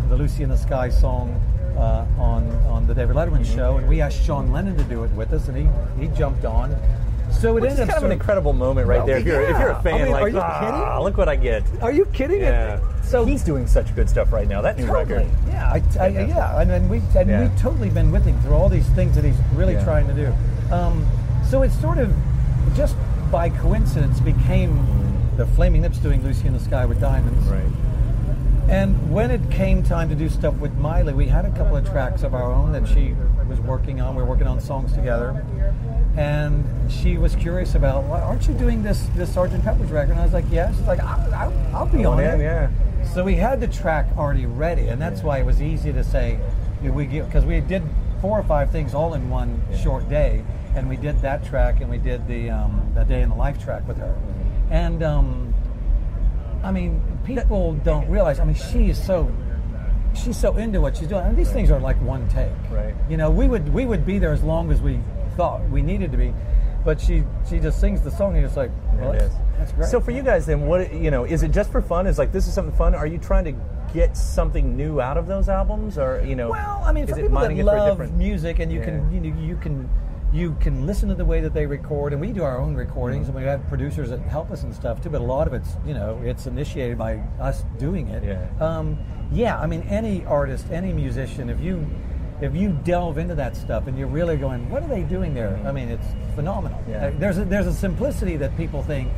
Speaker 5: the Lucy in the Sky song uh, on on the David Letterman
Speaker 2: Mm-hmm.
Speaker 5: show and we asked Sean Lennon to do it with us and he he jumped on. So it
Speaker 2: Which
Speaker 5: ended
Speaker 2: kind
Speaker 5: up
Speaker 2: of an incredible moment right
Speaker 5: Well,
Speaker 2: there. If you're, if you're a fan,
Speaker 5: I mean,
Speaker 2: like,
Speaker 5: are you
Speaker 2: ah,
Speaker 5: kidding?
Speaker 2: look what I get.
Speaker 5: Are you kidding?
Speaker 2: Yeah.
Speaker 5: So
Speaker 2: he's doing such good stuff right now. That new
Speaker 5: totally,
Speaker 2: record.
Speaker 5: yeah, I, I, yeah, and, and we and
Speaker 2: Yeah.
Speaker 5: we've totally been with him through all these things that he's really
Speaker 2: Yeah.
Speaker 5: trying to do. Um, so it's sort of just by coincidence became the Flaming Lips doing Lucy in the Sky with Diamonds.
Speaker 2: Right.
Speaker 5: And when it came time to do stuff with Miley, we had a couple of tracks of our own that she was working on. We were working on songs together. And she was curious about, well, aren't you doing this this Sergeant Pepper's record? And I was like, yeah. She's like, I'll, I'll, I'll be on
Speaker 2: in,
Speaker 5: it.
Speaker 2: yeah.
Speaker 5: So we had the track already ready, and that's why it was easy to say, we because we did four or five things all in one short day, and we did that track, and we did the um, the day in the life track with her,
Speaker 2: Mm-hmm.
Speaker 5: and um, I mean, people don't realize. I mean, she is so she's so into what she's doing. And these things are like one take.
Speaker 2: Right.
Speaker 5: You know, we would we would be there as long as we thought we needed to be, but she she just sings the song and it's like, well,
Speaker 2: It
Speaker 5: that's, that's great.
Speaker 2: So for you guys, then, what you know, is it just for fun? Is like this is something fun? Are you trying to get something new out of those albums, or you know?
Speaker 5: Well, I mean, for people that
Speaker 2: for
Speaker 5: love
Speaker 2: different-
Speaker 5: music and you
Speaker 2: Yeah.
Speaker 5: can, you know, you can, you can listen to the way that they record, and we do our own recordings,
Speaker 2: Mm-hmm.
Speaker 5: and we have producers that help us and stuff too. But a lot of it's, you know, it's initiated by us doing it.
Speaker 2: Yeah.
Speaker 5: Um, yeah. I mean, any artist, any musician, if you, if you delve into that stuff and you're really going, what are they doing there? I mean, it's phenomenal.
Speaker 2: Yeah.
Speaker 5: There's a, there's a simplicity that people think,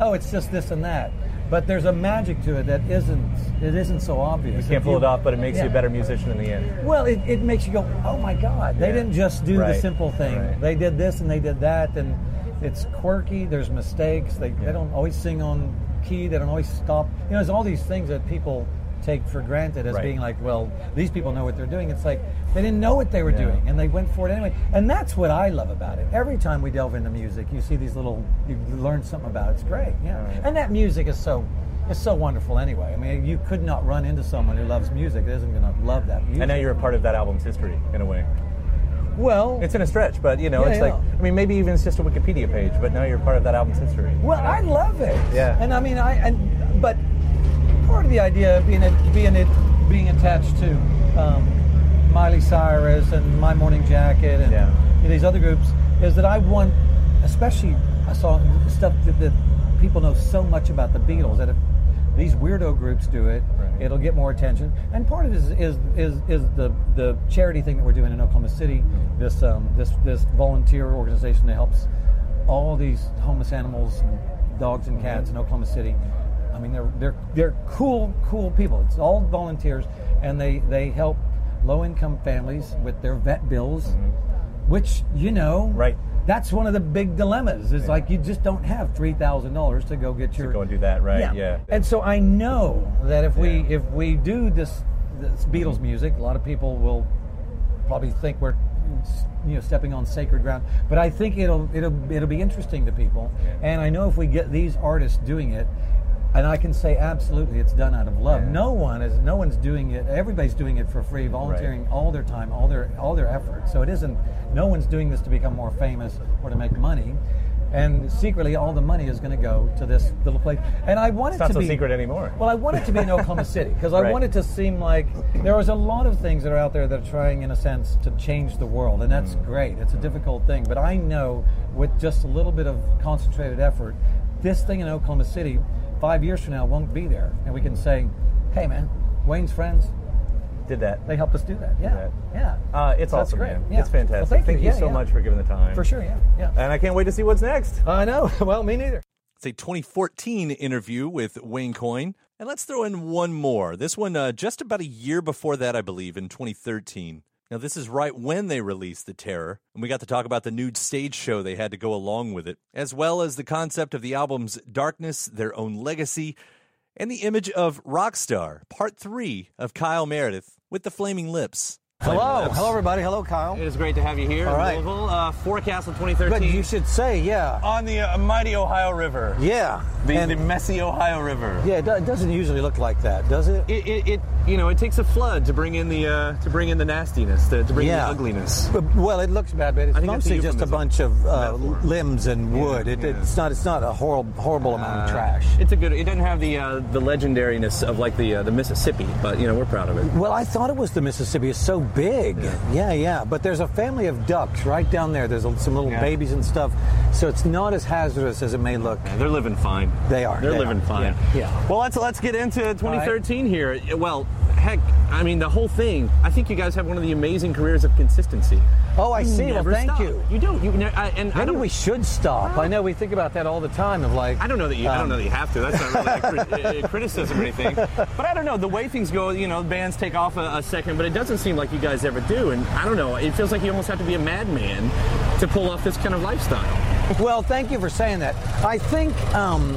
Speaker 5: oh, it's just this and that, but there's a magic to it that isn't it isn't so obvious.
Speaker 2: You can't pull it off, but it makes you a better musician in the end.
Speaker 5: Well, it, it makes you go, oh my God, they
Speaker 2: Yeah.
Speaker 5: didn't just do the simple thing.
Speaker 2: Right.
Speaker 5: They did this and they did that, and it's quirky. There's mistakes. They,
Speaker 2: Yeah.
Speaker 5: they don't always sing on key. They don't always stop. You know, there's all these things that people take for granted as
Speaker 2: Right.
Speaker 5: being like, well, these people know what they're doing. It's like they didn't know what they were
Speaker 2: Yeah.
Speaker 5: doing, and they went for it anyway. And that's what I love about it. Every time we delve into music, you see these little, you learn something about it. It's great, yeah.
Speaker 2: Right.
Speaker 5: And that music is so. It's so wonderful anyway. I mean, you could not run into someone who loves music that isn't going to love that music.
Speaker 2: And now you're a part of that album's history in a way.
Speaker 5: well,
Speaker 2: It's in a stretch, but you know,
Speaker 5: Yeah,
Speaker 2: it's like. I mean, maybe even it's just a Wikipedia page, but now you're part of that album's history.
Speaker 5: Well, I love it.
Speaker 2: Yeah.
Speaker 5: And I mean, I and but part of the idea of being it, being it being attached to um, Miley Cyrus and My Morning Jacket and
Speaker 2: Yeah.
Speaker 5: these other groups is that I want, especially I saw stuff that, that people know so much about the Beatles that if these weirdo groups do it,
Speaker 2: Right.
Speaker 5: it'll get more attention. And part of it is is is, is the the charity thing that we're doing in Oklahoma City. This um, this this volunteer organization that helps all these homeless animals, and dogs and cats in Oklahoma City. I mean, they're they're they're cool cool people. It's all volunteers, and they they help low income families with their vet bills, mm-hmm. which you know,
Speaker 2: Right.
Speaker 5: That's one of the big dilemmas. Is like you just don't have three thousand dollars to go get your to
Speaker 2: go and do that, right? Yeah.
Speaker 5: And so I know that if we if we do this this Beatles mm-hmm. music, a lot of people will probably think we're you know stepping on sacred ground. But I think it'll it'll it'll be interesting to people. And I know if we get these artists doing it, and I can say absolutely it's done out of love.
Speaker 2: Yeah.
Speaker 5: No one is no one's doing it. Everybody's doing it for free, volunteering all their time, all their all their effort. So it isn't no one's doing this to become more famous or to make money. And secretly, all the money is going to go to this little place. And I want
Speaker 2: It's not
Speaker 5: to
Speaker 2: so
Speaker 5: be
Speaker 2: secret anymore.
Speaker 5: well, I want it to be in [laughs] Oklahoma City because I
Speaker 2: Right.
Speaker 5: want it to seem like there was a lot of things that are out there that are trying, in a sense, to change the world, and that's mm. great. It's a difficult thing, but I know with just a little bit of concentrated effort, this thing in Oklahoma City, five years from now, won't be there, and we can say, "Hey, man, Wayne's friends,
Speaker 2: Did that.
Speaker 5: they helped us do that." Yeah,
Speaker 2: that.
Speaker 5: yeah.
Speaker 2: Uh, it's
Speaker 5: So
Speaker 2: awesome,
Speaker 5: great.
Speaker 2: man.
Speaker 5: Yeah.
Speaker 2: It's fantastic.
Speaker 5: Well, thank,
Speaker 2: you,
Speaker 5: Yeah,
Speaker 2: so
Speaker 5: yeah.
Speaker 2: much for giving the time.
Speaker 5: For sure, yeah, yeah.
Speaker 2: And I can't wait to see what's next.
Speaker 5: I know. [laughs] Well, me neither.
Speaker 3: It's a 2014 interview with Wayne Coyne. And let's throw in one more. This one uh, just about a year before that, I believe, in 2013. Now, this is right when they released The Terror, and we got to talk about the nude stage show they had to go along with it, as well as the concept of the album's darkness, their own legacy, and the image of Rockstar, part three of Kyle Meredith with the Flaming Lips.
Speaker 5: Hello, hello, everybody. Hello, Kyle.
Speaker 2: It is great to have you here
Speaker 5: All
Speaker 2: in
Speaker 5: right.
Speaker 2: Louisville. Uh, forecast of 2013
Speaker 5: But you should say, yeah,
Speaker 2: on the uh, mighty Ohio River.
Speaker 5: yeah,
Speaker 2: The,
Speaker 5: And-
Speaker 2: the messy Ohio River.
Speaker 5: yeah. It do- it doesn't usually look like that, does it?
Speaker 2: It, it, it you know it takes a flood to bring in the uh, to bring in the nastiness to, to bring in
Speaker 5: Yeah.
Speaker 2: the ugliness.
Speaker 5: But- Well, it looks bad, but it's
Speaker 2: I think that's a
Speaker 5: mostly just a
Speaker 2: euphemism.
Speaker 5: bunch of uh,
Speaker 2: Metaphor.
Speaker 5: limbs and wood. It,
Speaker 2: yeah.
Speaker 5: It's not. It's not a horrible, horrible amount of trash.
Speaker 2: It's a good. It doesn't have the uh, the legendariness of like the uh, the Mississippi, but you know we're proud of it.
Speaker 5: Well, I thought it was the Mississippi. It's so big. Yeah, yeah. But there's a family of ducks right down there. There's some little
Speaker 2: Yeah.
Speaker 5: babies and stuff. So it's not as hazardous as it may look.
Speaker 2: Yeah, they're living fine.
Speaker 5: They are,
Speaker 2: They're
Speaker 5: they
Speaker 2: living
Speaker 5: are.
Speaker 2: fine.
Speaker 5: Yeah, yeah.
Speaker 2: Well, let's let's get into 2013 here. Well, heck, I mean the whole thing. I think you guys have one of the amazing careers of consistency.
Speaker 5: Oh, I
Speaker 2: You
Speaker 5: see. Well, thank
Speaker 2: stop.
Speaker 5: you.
Speaker 2: You do. You ne- I, and I
Speaker 5: Maybe
Speaker 2: don't.
Speaker 5: we should stop. I know we think about that all the time. Of like,
Speaker 2: I don't know that you. I don't
Speaker 5: um,
Speaker 2: know that you have to. That's not really a cri- [laughs] a criticism or anything. But I don't know the way things go. You know, bands take off a, a second, but it doesn't seem like you guys ever do. And I don't know. It feels like you almost have to be a madman to pull off this kind of lifestyle.
Speaker 5: Well, thank you for saying that. I think um,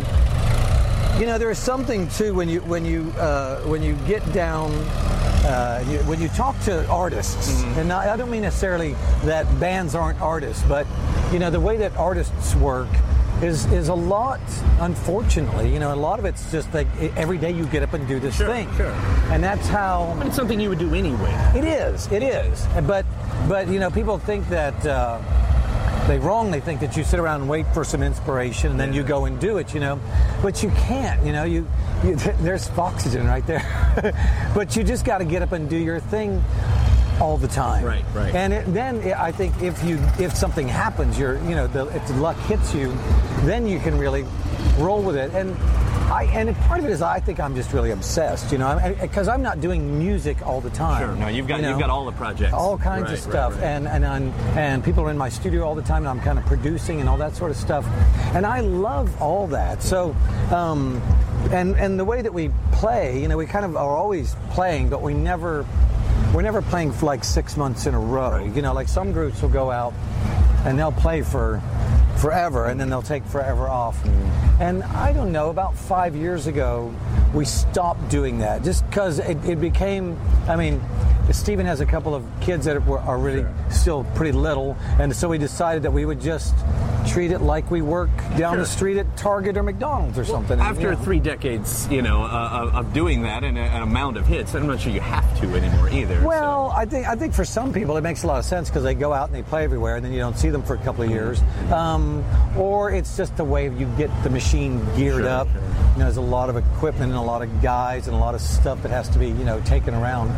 Speaker 5: you know there is something too when you when you uh, when you get down. Uh, you, when you talk to artists, and I, I don't mean necessarily that bands aren't artists, but you know the way that artists work is is a lot. Unfortunately, you know a lot of it's just like every day you get up and do this
Speaker 2: Sure,
Speaker 5: thing,
Speaker 2: sure.
Speaker 5: and that's how
Speaker 2: But it's something you would do anyway.
Speaker 5: it is. It is. But but you know, people think that uh, they wrongly think that you sit around and wait for some inspiration and then you go and do it. You know, but you can't. You know, you, you [laughs] there's oxygen right there. [laughs] but you just got to get up and do your thing all the time.
Speaker 2: Right, right.
Speaker 5: And it, then I think if you if something happens, you're you know the, if the luck hits you, then you can really roll with it. And I and part of it is I think I'm just really obsessed, you know, because I'm not doing music all the time.
Speaker 2: Sure. No, you've got
Speaker 5: you know?
Speaker 2: you've got all the projects,
Speaker 5: all kinds
Speaker 2: right,
Speaker 5: of stuff,
Speaker 2: right, right.
Speaker 5: and and I'm, and people are in my studio all the time, and I'm kind of producing and all that sort of stuff, and I love all that. So. Um, and and the way that we play, you know, we kind of are always playing, but we never we're never playing for like six months in a row. You know, like some groups will go out and they'll play for forever and then they'll take forever off. And I don't know, about five years ago, we stopped doing that just because it, it became, I mean, Steven has a couple of kids that are, are really still pretty little, and so we decided that we would just treat it like we work down the street at Target or McDonald's or something. And,
Speaker 2: After
Speaker 5: you know.
Speaker 2: three decades, you know, uh, of- of doing that and an amount of hits, I'm not sure you have to anymore either. so-
Speaker 5: Well, I think I think for some people it makes a lot of sense because they go out and they play everywhere, and then you don't see them for a couple of years. Um, or it's just the way you get the machine geared
Speaker 2: Sure,
Speaker 5: up.
Speaker 2: sure.
Speaker 5: You know, there's a lot of equipment and a lot of guys and a lot of stuff that has to be you know taken around.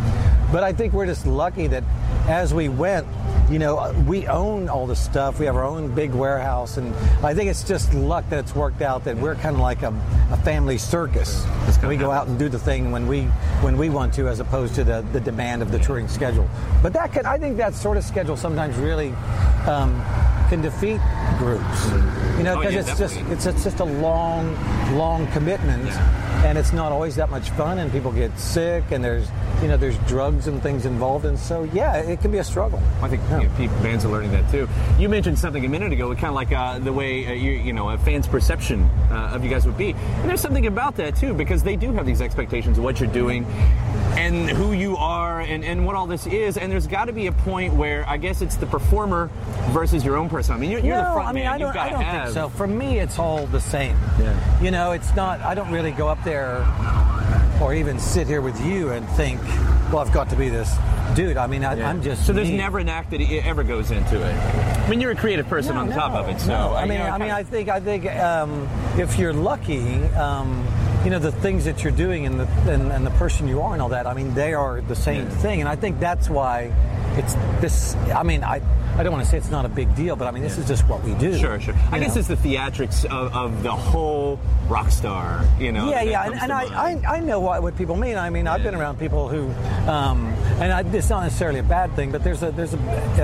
Speaker 5: But I think we're just lucky that as we went, you know, we own all the stuff. We have our own big warehouse, and I think it's just luck that it's worked out that we're kind of like a, a family circus. We go out and do the thing when we when we want to, as opposed to the, the demand of the touring schedule. But that can I think that sort of schedule sometimes really um, can defeat groups. You know,
Speaker 2: Oh,
Speaker 5: because
Speaker 2: yeah,
Speaker 5: it's just it's it's just a long long commitment. And it's not always that much fun, and people get sick, and there's, you know, there's drugs and things involved, and so yeah, it can be a struggle.
Speaker 2: I think
Speaker 5: Yeah.
Speaker 2: you know, people, bands are learning that too. You mentioned something a minute ago, kind of like uh, the way uh, you, you know a fan's perception uh, of you guys would be, and there's something about that too because they do have these expectations of what you're doing and who you are and, and what all this is, and there's got to be a point where I guess it's the performer versus your own person. I mean, you're, you're the front
Speaker 5: I mean,
Speaker 2: man.
Speaker 5: I don't,
Speaker 2: You've got
Speaker 5: I
Speaker 2: to
Speaker 5: don't
Speaker 2: have.
Speaker 5: think so. For me, it's all the same.
Speaker 2: Yeah.
Speaker 5: You know, it's not. I don't really go up there or even sit here with you and think, well, I've got to be this dude. I mean, I,
Speaker 2: Yeah.
Speaker 5: I'm just.
Speaker 2: so there's
Speaker 5: me.
Speaker 2: never an act that ever goes into it. I mean, you're a creative person
Speaker 5: No,
Speaker 2: on top of it, so
Speaker 5: no. I mean,
Speaker 2: know,
Speaker 5: I mean, I think, I think, um, if you're lucky, um, you know, the things that you're doing and the and, and the person you are and all that. I mean, they are the same thing, and I think that's why it's this. I mean, I. I don't want to say it's not a big deal, but I mean, this is just what we do.
Speaker 2: Sure, sure. I
Speaker 5: you
Speaker 2: guess it's the theatrics of, of the whole rock star, you know.
Speaker 5: Yeah, yeah, and, and I. I, I know what, what people mean. I mean, I've been around people who, um, and I, it's not necessarily a bad thing, but there's a there's a,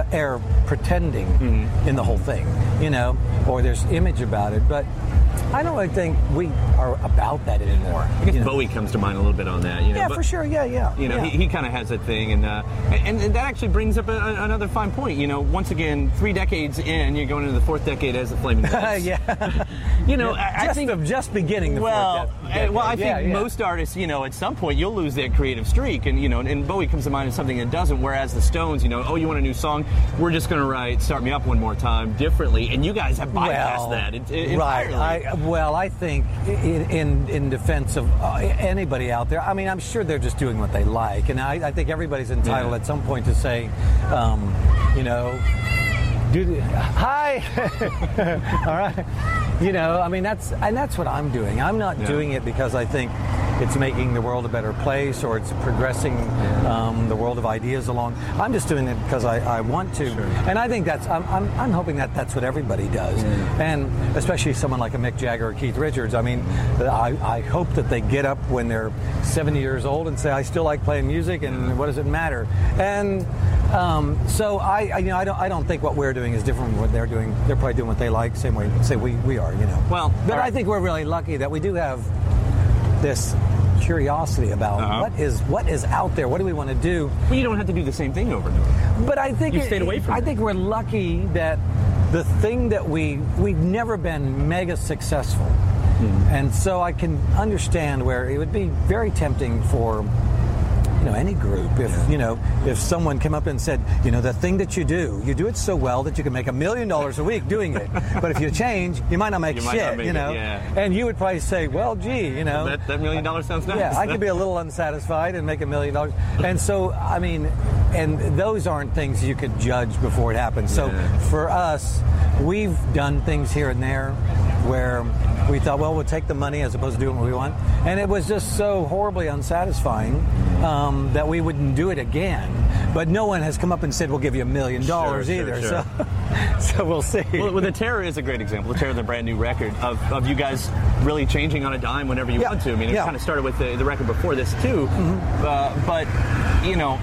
Speaker 5: a air of pretending
Speaker 2: Mm-hmm.
Speaker 5: in the whole thing, you know, or there's image about it. But I don't really think we are about that anymore.
Speaker 2: I guess
Speaker 5: you know?
Speaker 2: Bowie comes to mind a little bit on that, you know.
Speaker 5: Yeah,
Speaker 2: but,
Speaker 5: for sure. Yeah, yeah.
Speaker 2: You know,
Speaker 5: yeah.
Speaker 2: he, he kind of has that thing, and, uh, and and that actually brings up a, a- another fine point. You know, once again, three decades in, you're going into the fourth decade as the Flaming [laughs] Lips.
Speaker 5: yeah. [laughs]
Speaker 2: You know, I, I
Speaker 5: just,
Speaker 2: think
Speaker 5: of just beginning the
Speaker 2: well,
Speaker 5: fourth
Speaker 2: uh,
Speaker 5: decade.
Speaker 2: well, I think
Speaker 5: Yeah, yeah.
Speaker 2: most artists, you know, at some point you'll lose that creative streak, and you know, and Bowie comes to mind as something that doesn't. Whereas the Stones, you know, oh, you want a new song? We're just going to write "Start Me Up One More Time" differently, and you guys have bypassed
Speaker 5: well,
Speaker 2: that. It, it,
Speaker 5: right.
Speaker 2: entirely.
Speaker 5: I, well, I think in, in in defense of uh, anybody out there, I mean, I'm sure they're just doing what they like, and I, I think everybody's entitled
Speaker 2: Yeah.
Speaker 5: at some point to say, um, you know. Do the, hi, [laughs] all right. You know, I mean that's and that's what I'm doing. I'm not
Speaker 2: Yeah.
Speaker 5: doing it because I think it's making the world a better place or it's progressing um, the world of ideas along. I'm just doing it because I, I want to, and I think that's. I'm, I'm, I'm hoping that that's what everybody does, and especially someone like a Mick Jagger or Keith Richards. I mean, I, I hope that they get up when they're 70 years old and say, I still like playing music, and what does it matter? And um, so I, I, you know, I don't, I don't think what we're doing is different from what they're doing. They're probably doing what they like, same way, say we, we are, you know.
Speaker 2: Well,
Speaker 5: but
Speaker 2: all
Speaker 5: I think we're really lucky that we do have this curiosity about
Speaker 2: Uh-huh.
Speaker 5: what is what is out there. What do we want to do?
Speaker 2: Well, you don't have to do the same thing over and over.
Speaker 5: But I think
Speaker 2: You've stayed away from
Speaker 5: I
Speaker 2: it.
Speaker 5: think we're lucky that the thing that we we've never been mega successful,
Speaker 2: Hmm.
Speaker 5: and so I can understand where it would be very tempting for you know any group if you know if someone came up and said you know the thing that you do you do it so well that you can make a million dollars a week doing it [laughs] but if you change you might not make
Speaker 2: You
Speaker 5: shit
Speaker 2: not make
Speaker 5: you
Speaker 2: it,
Speaker 5: know
Speaker 2: yeah.
Speaker 5: and you would probably say well gee you know
Speaker 2: That, that million dollars sounds nice.
Speaker 5: yeah, I could be a little unsatisfied and make a million dollars. [laughs] And so, I mean, and those aren't things you could judge before it happens. So
Speaker 2: Yeah.
Speaker 5: for us, we've done things here and there where we thought, well, we'll take the money as opposed to doing what we want. And it was just so horribly unsatisfying um, that we wouldn't do it again. But no one has come up and said, we'll give you a million dollars
Speaker 2: sure,
Speaker 5: either.
Speaker 2: sure.
Speaker 5: So [laughs] so we'll see.
Speaker 3: Well, well, the Terror is a great example. The Terror, the brand new record of, of you guys really changing on a dime whenever you
Speaker 5: Yeah.
Speaker 3: want to. I mean, it
Speaker 5: Yeah.
Speaker 3: kind of started with the, the record before this too,
Speaker 5: Mm-hmm.
Speaker 3: uh, but you know.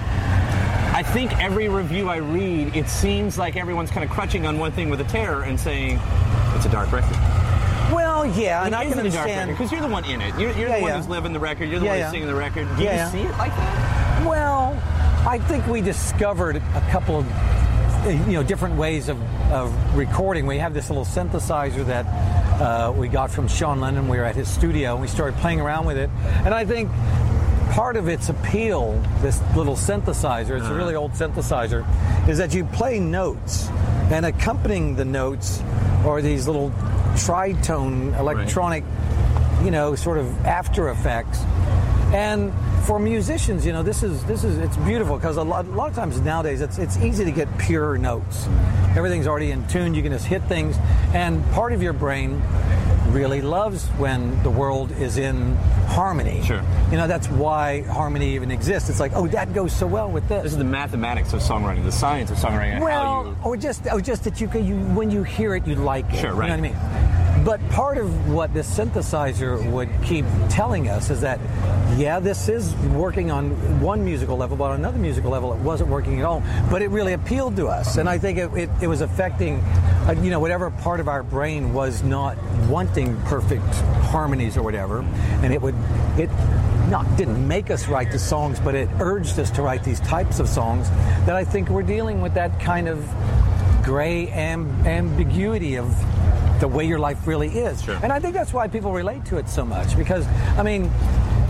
Speaker 3: I think every review I read, it seems like everyone's kind of crutching on one thing with the terror and saying it's a dark record.
Speaker 5: Well, yeah, and I can understand.
Speaker 3: Because you're the one in it. You're, you're
Speaker 5: Yeah,
Speaker 3: the one
Speaker 5: yeah.
Speaker 3: who's living the record. You're the
Speaker 5: Yeah,
Speaker 3: one who's singing the record. Do you see it like that?
Speaker 5: Well, I think we discovered a couple of you know different ways of, of recording. We have this little synthesizer that uh, we got from Sean Lennon. We were at his studio and we started playing around with it. And I think part of its appeal, this little synthesizer, it's a really old synthesizer, is that you play notes and accompanying the notes are these little tritone electronic you know, sort of after effects. And for musicians, you know, this is this is it's beautiful because a lot, a lot of times nowadays it's it's easy to get pure notes. Everything's already in tune. You can just hit things, and part of your brain really loves when the world is in harmony.
Speaker 3: Sure.
Speaker 5: You know, that's why harmony even exists. It's like, oh, that goes so well with this.
Speaker 3: This is the mathematics of songwriting, the science of songwriting.
Speaker 5: Well,
Speaker 3: you,
Speaker 5: or just or just that you can you when you hear it, you like it.
Speaker 3: Sure,
Speaker 5: You
Speaker 3: right.
Speaker 5: know what I mean? But part of what this synthesizer would keep telling us is that, yeah, this is working on one musical level, but on another musical level, it wasn't working at all. But it really appealed to us, and I think it, it, it was affecting, uh, you know, whatever part of our brain was not wanting perfect harmonies or whatever, and it would it not didn't make us write the songs, but it urged us to write these types of songs that I think we're dealing with that kind of gray am- ambiguity of the way your life really is.
Speaker 3: Sure.
Speaker 5: And I think that's why people relate to it so much because, I mean,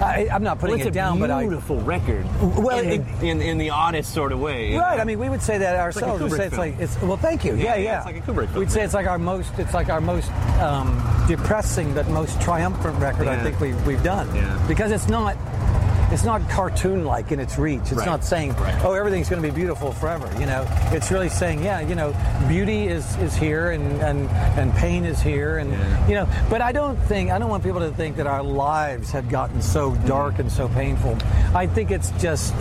Speaker 5: I, I'm not putting
Speaker 3: Well,
Speaker 5: it down,
Speaker 3: a
Speaker 5: but I.
Speaker 3: beautiful record.
Speaker 5: Well,
Speaker 3: in,
Speaker 5: it-
Speaker 3: the, in, in the oddest sort of way.
Speaker 5: Right.
Speaker 3: know?
Speaker 5: I mean, we would say that
Speaker 3: like
Speaker 5: ourselves. We'd say it's
Speaker 3: film.
Speaker 5: like it's. Well, thank you.
Speaker 3: Yeah,
Speaker 5: Yeah,
Speaker 3: yeah,
Speaker 5: yeah.
Speaker 3: it's like a Kubrick film.
Speaker 5: We'd say it's like our most. It's like our most um, depressing but most triumphant record I think we've we've done.
Speaker 3: Yeah.
Speaker 5: Because it's not. It's not cartoon-like in its reach. It's
Speaker 3: Right.
Speaker 5: not saying,
Speaker 3: Right.
Speaker 5: "Oh, everything's going to be beautiful forever." You know, it's really saying, "Yeah, you know, beauty is is here, and and and pain is here, and
Speaker 3: Yeah.
Speaker 5: you know." But I don't think I don't want people to think that our lives have gotten so mm-hmm. dark and so painful. I think it's just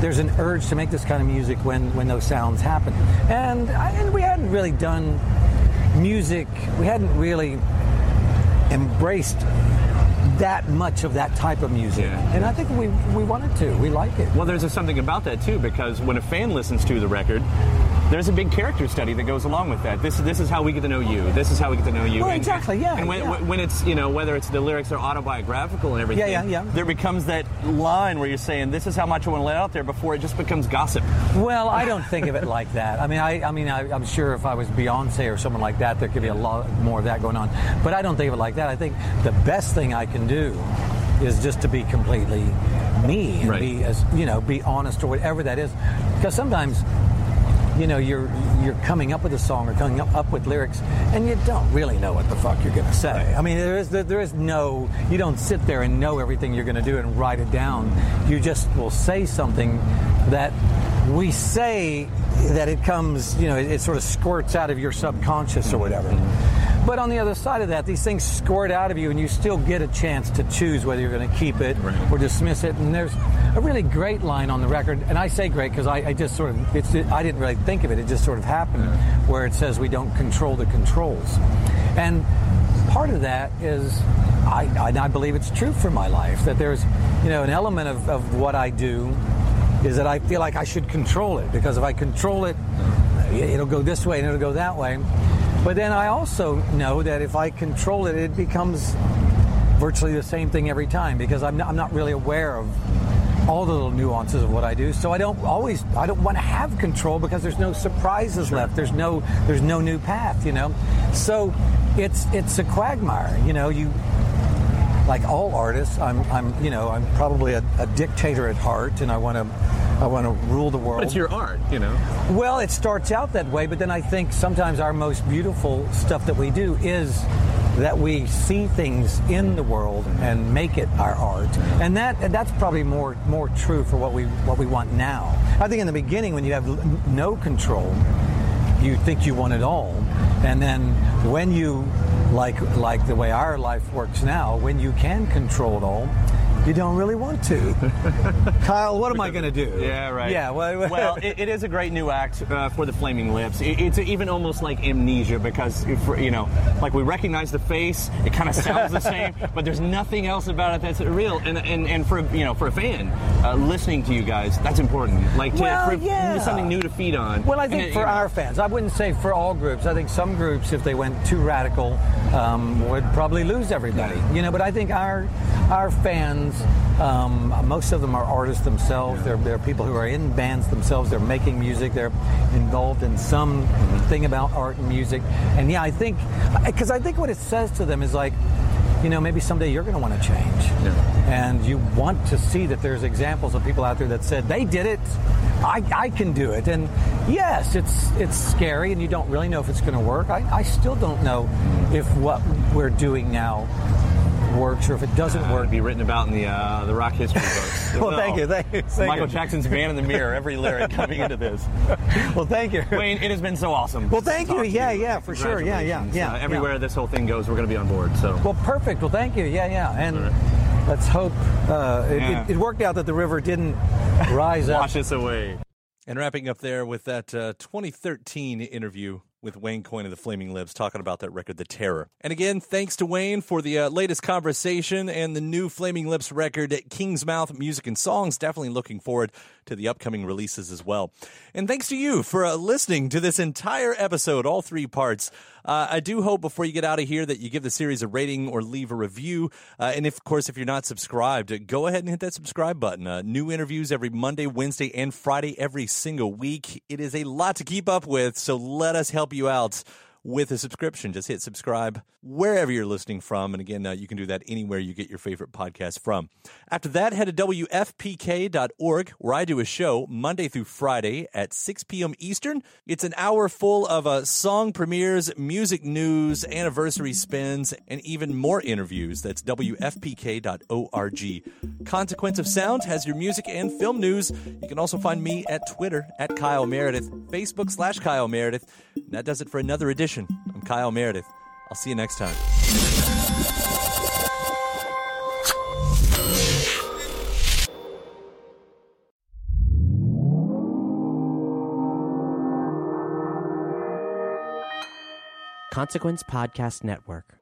Speaker 5: there's an urge to make this kind of music when when those sounds happen, and I, and we hadn't really done music. We hadn't really embraced that much of that type of music,
Speaker 3: Yeah.
Speaker 5: and I think we we wanted to. We like it.
Speaker 3: Well, there's something about that too, because when a fan listens to the record, there's a big character study that goes along with that. This this is how we get to know you. This is how we get to know you.
Speaker 5: Well,
Speaker 3: And-
Speaker 5: exactly, yeah,
Speaker 3: And when,
Speaker 5: yeah.
Speaker 3: when it's you know whether it's the lyrics are autobiographical and everything,
Speaker 5: Yeah, yeah, yeah.
Speaker 3: there becomes that line where you're saying this is how much I want to let out there before it just becomes gossip.
Speaker 5: Well, I don't think of it like that. I mean, I, I mean, I, I'm sure if I was Beyonce or someone like that, there could be a lot more of that going on. But I don't think of it like that. I think the best thing I can do is just to be completely me and
Speaker 3: Right.
Speaker 5: be as you know, be honest or whatever that is. Because sometimes, you know, you're you're coming up with a song or coming up, up with lyrics, and you don't really know what the fuck you're going to say. I mean, there is there, there is no. You don't sit there and know everything you're going to do and write it down. You just will say something that we say that it comes. You know, it, it sort of squirts out of your subconscious or whatever. Mm-hmm. But on the other side of that, these things squirt out of you, and you still get a chance to choose whether you're going to keep it
Speaker 3: Right.
Speaker 5: or dismiss it. And there's a really great line on the record, and I say great because I, I just sort of, it's, I didn't really think of it. It just sort of happened, where it says we don't control the controls, and part of that is. I, I, I believe it's true for my life that there's, you know, an element of, of what I do is that I feel like I should control it because if I control it, it'll go this way and it'll go that way. But then I also know that if I control it, it becomes virtually the same thing every time because I'm not, I'm not really aware of all the little nuances of what I do. So I don't always I don't want to have control because there's no surprises left. There's no there's no new path, you know. So it's it's a quagmire, you know. You like all artists, I'm, I'm, you know, I'm probably a, a dictator at heart, and I want to, I want to rule the world.
Speaker 3: But it's your art, you know.
Speaker 5: Well, it starts out that way, but then I think sometimes our most beautiful stuff that we do is that we see things in the world and make it our art, and that that's probably more more true for what we what we want now. I think in the beginning, when you have no control, you think you want it all, and then when you like like the way our life works now, when you can control it all, you don't really want to. [laughs] Kyle, what am I going to do?
Speaker 2: Yeah, right.
Speaker 5: Yeah, well,
Speaker 2: well it, it is a great new act uh, for the Flaming Lips. It, it's even almost like amnesia because, if, you know, like we recognize the face, it kind of sounds the same, [laughs] but there's nothing else about it that's real. And and, and for you know for a fan uh, listening to you guys, that's important. Like to,
Speaker 5: well,
Speaker 2: for
Speaker 5: yeah.
Speaker 2: something new to feed on.
Speaker 5: Well, I think
Speaker 2: it,
Speaker 5: for
Speaker 2: know,
Speaker 5: our fans, I wouldn't say for all groups. I think some groups, if they went too radical, um, would probably lose everybody. You know, but I think our our fans, um, most of them are artists themselves. They're, they're people who are in bands themselves. They're making music. They're involved in some thing about art and music. And yeah, I think because I think what it says to them is like you know, maybe someday you're going to want to change.
Speaker 2: Yeah.
Speaker 5: And you want to see that there's examples of people out there that said, they did it, I, I can do it. And yes, it's it's scary and you don't really know if it's going to work. I, I still don't know if what we're doing now works or if it doesn't
Speaker 2: uh,
Speaker 5: work.
Speaker 2: Be written about in the uh, the rock history books. [laughs]
Speaker 5: well, thank you, thank you. Thank
Speaker 2: Michael
Speaker 5: you.
Speaker 2: Jackson's "Man in the Mirror." Every lyric [laughs] coming into this.
Speaker 5: well, thank you,
Speaker 2: Wayne. It has been so awesome.
Speaker 5: Well, thank you.
Speaker 2: talk to
Speaker 5: Yeah, yeah, for sure. Yeah, yeah, yeah.
Speaker 2: Uh, everywhere
Speaker 5: yeah.
Speaker 2: this whole thing goes, we're going to be on board. So.
Speaker 5: Well, perfect. Well, thank you. Yeah, yeah. And let's hope uh, it,
Speaker 2: Yeah.
Speaker 5: it, it worked out that the river didn't rise up.
Speaker 2: Wash us away.
Speaker 3: And wrapping up there with that uh, 2013 interview with Wayne Coyne of the Flaming Lips talking about that record, The Terror. And again, thanks to Wayne for the uh, latest conversation and the new Flaming Lips record, King's Mouth Music and Songs. Definitely looking forward to the upcoming releases as well. And thanks to you for uh, listening to this entire episode, all three parts. Uh, I do hope before you get out of here that you give the series a rating or leave a review. Uh, and if, of course, if you're not subscribed, uh, go ahead and hit that subscribe button. Uh, new interviews every Monday, Wednesday, and Friday every single week. It is a lot to keep up with, so let us help you out with a subscription. Just hit subscribe wherever you're listening from. And again, uh, you can do that anywhere you get your favorite podcast from. After that, head to WFPK.org, where I do a show Monday through Friday at 6 p.m. Eastern. It's an hour full of uh, song premieres, music news, anniversary spins, and even more interviews. That's WFPK.org. Consequence of Sound has your music and film news. You can also find me at Twitter at Kyle Meredith, Facebook slash Kyle Meredith. And that does it for another edition. I'm Kyle Meredith. I'll see you next time.
Speaker 8: Consequence Podcast Network.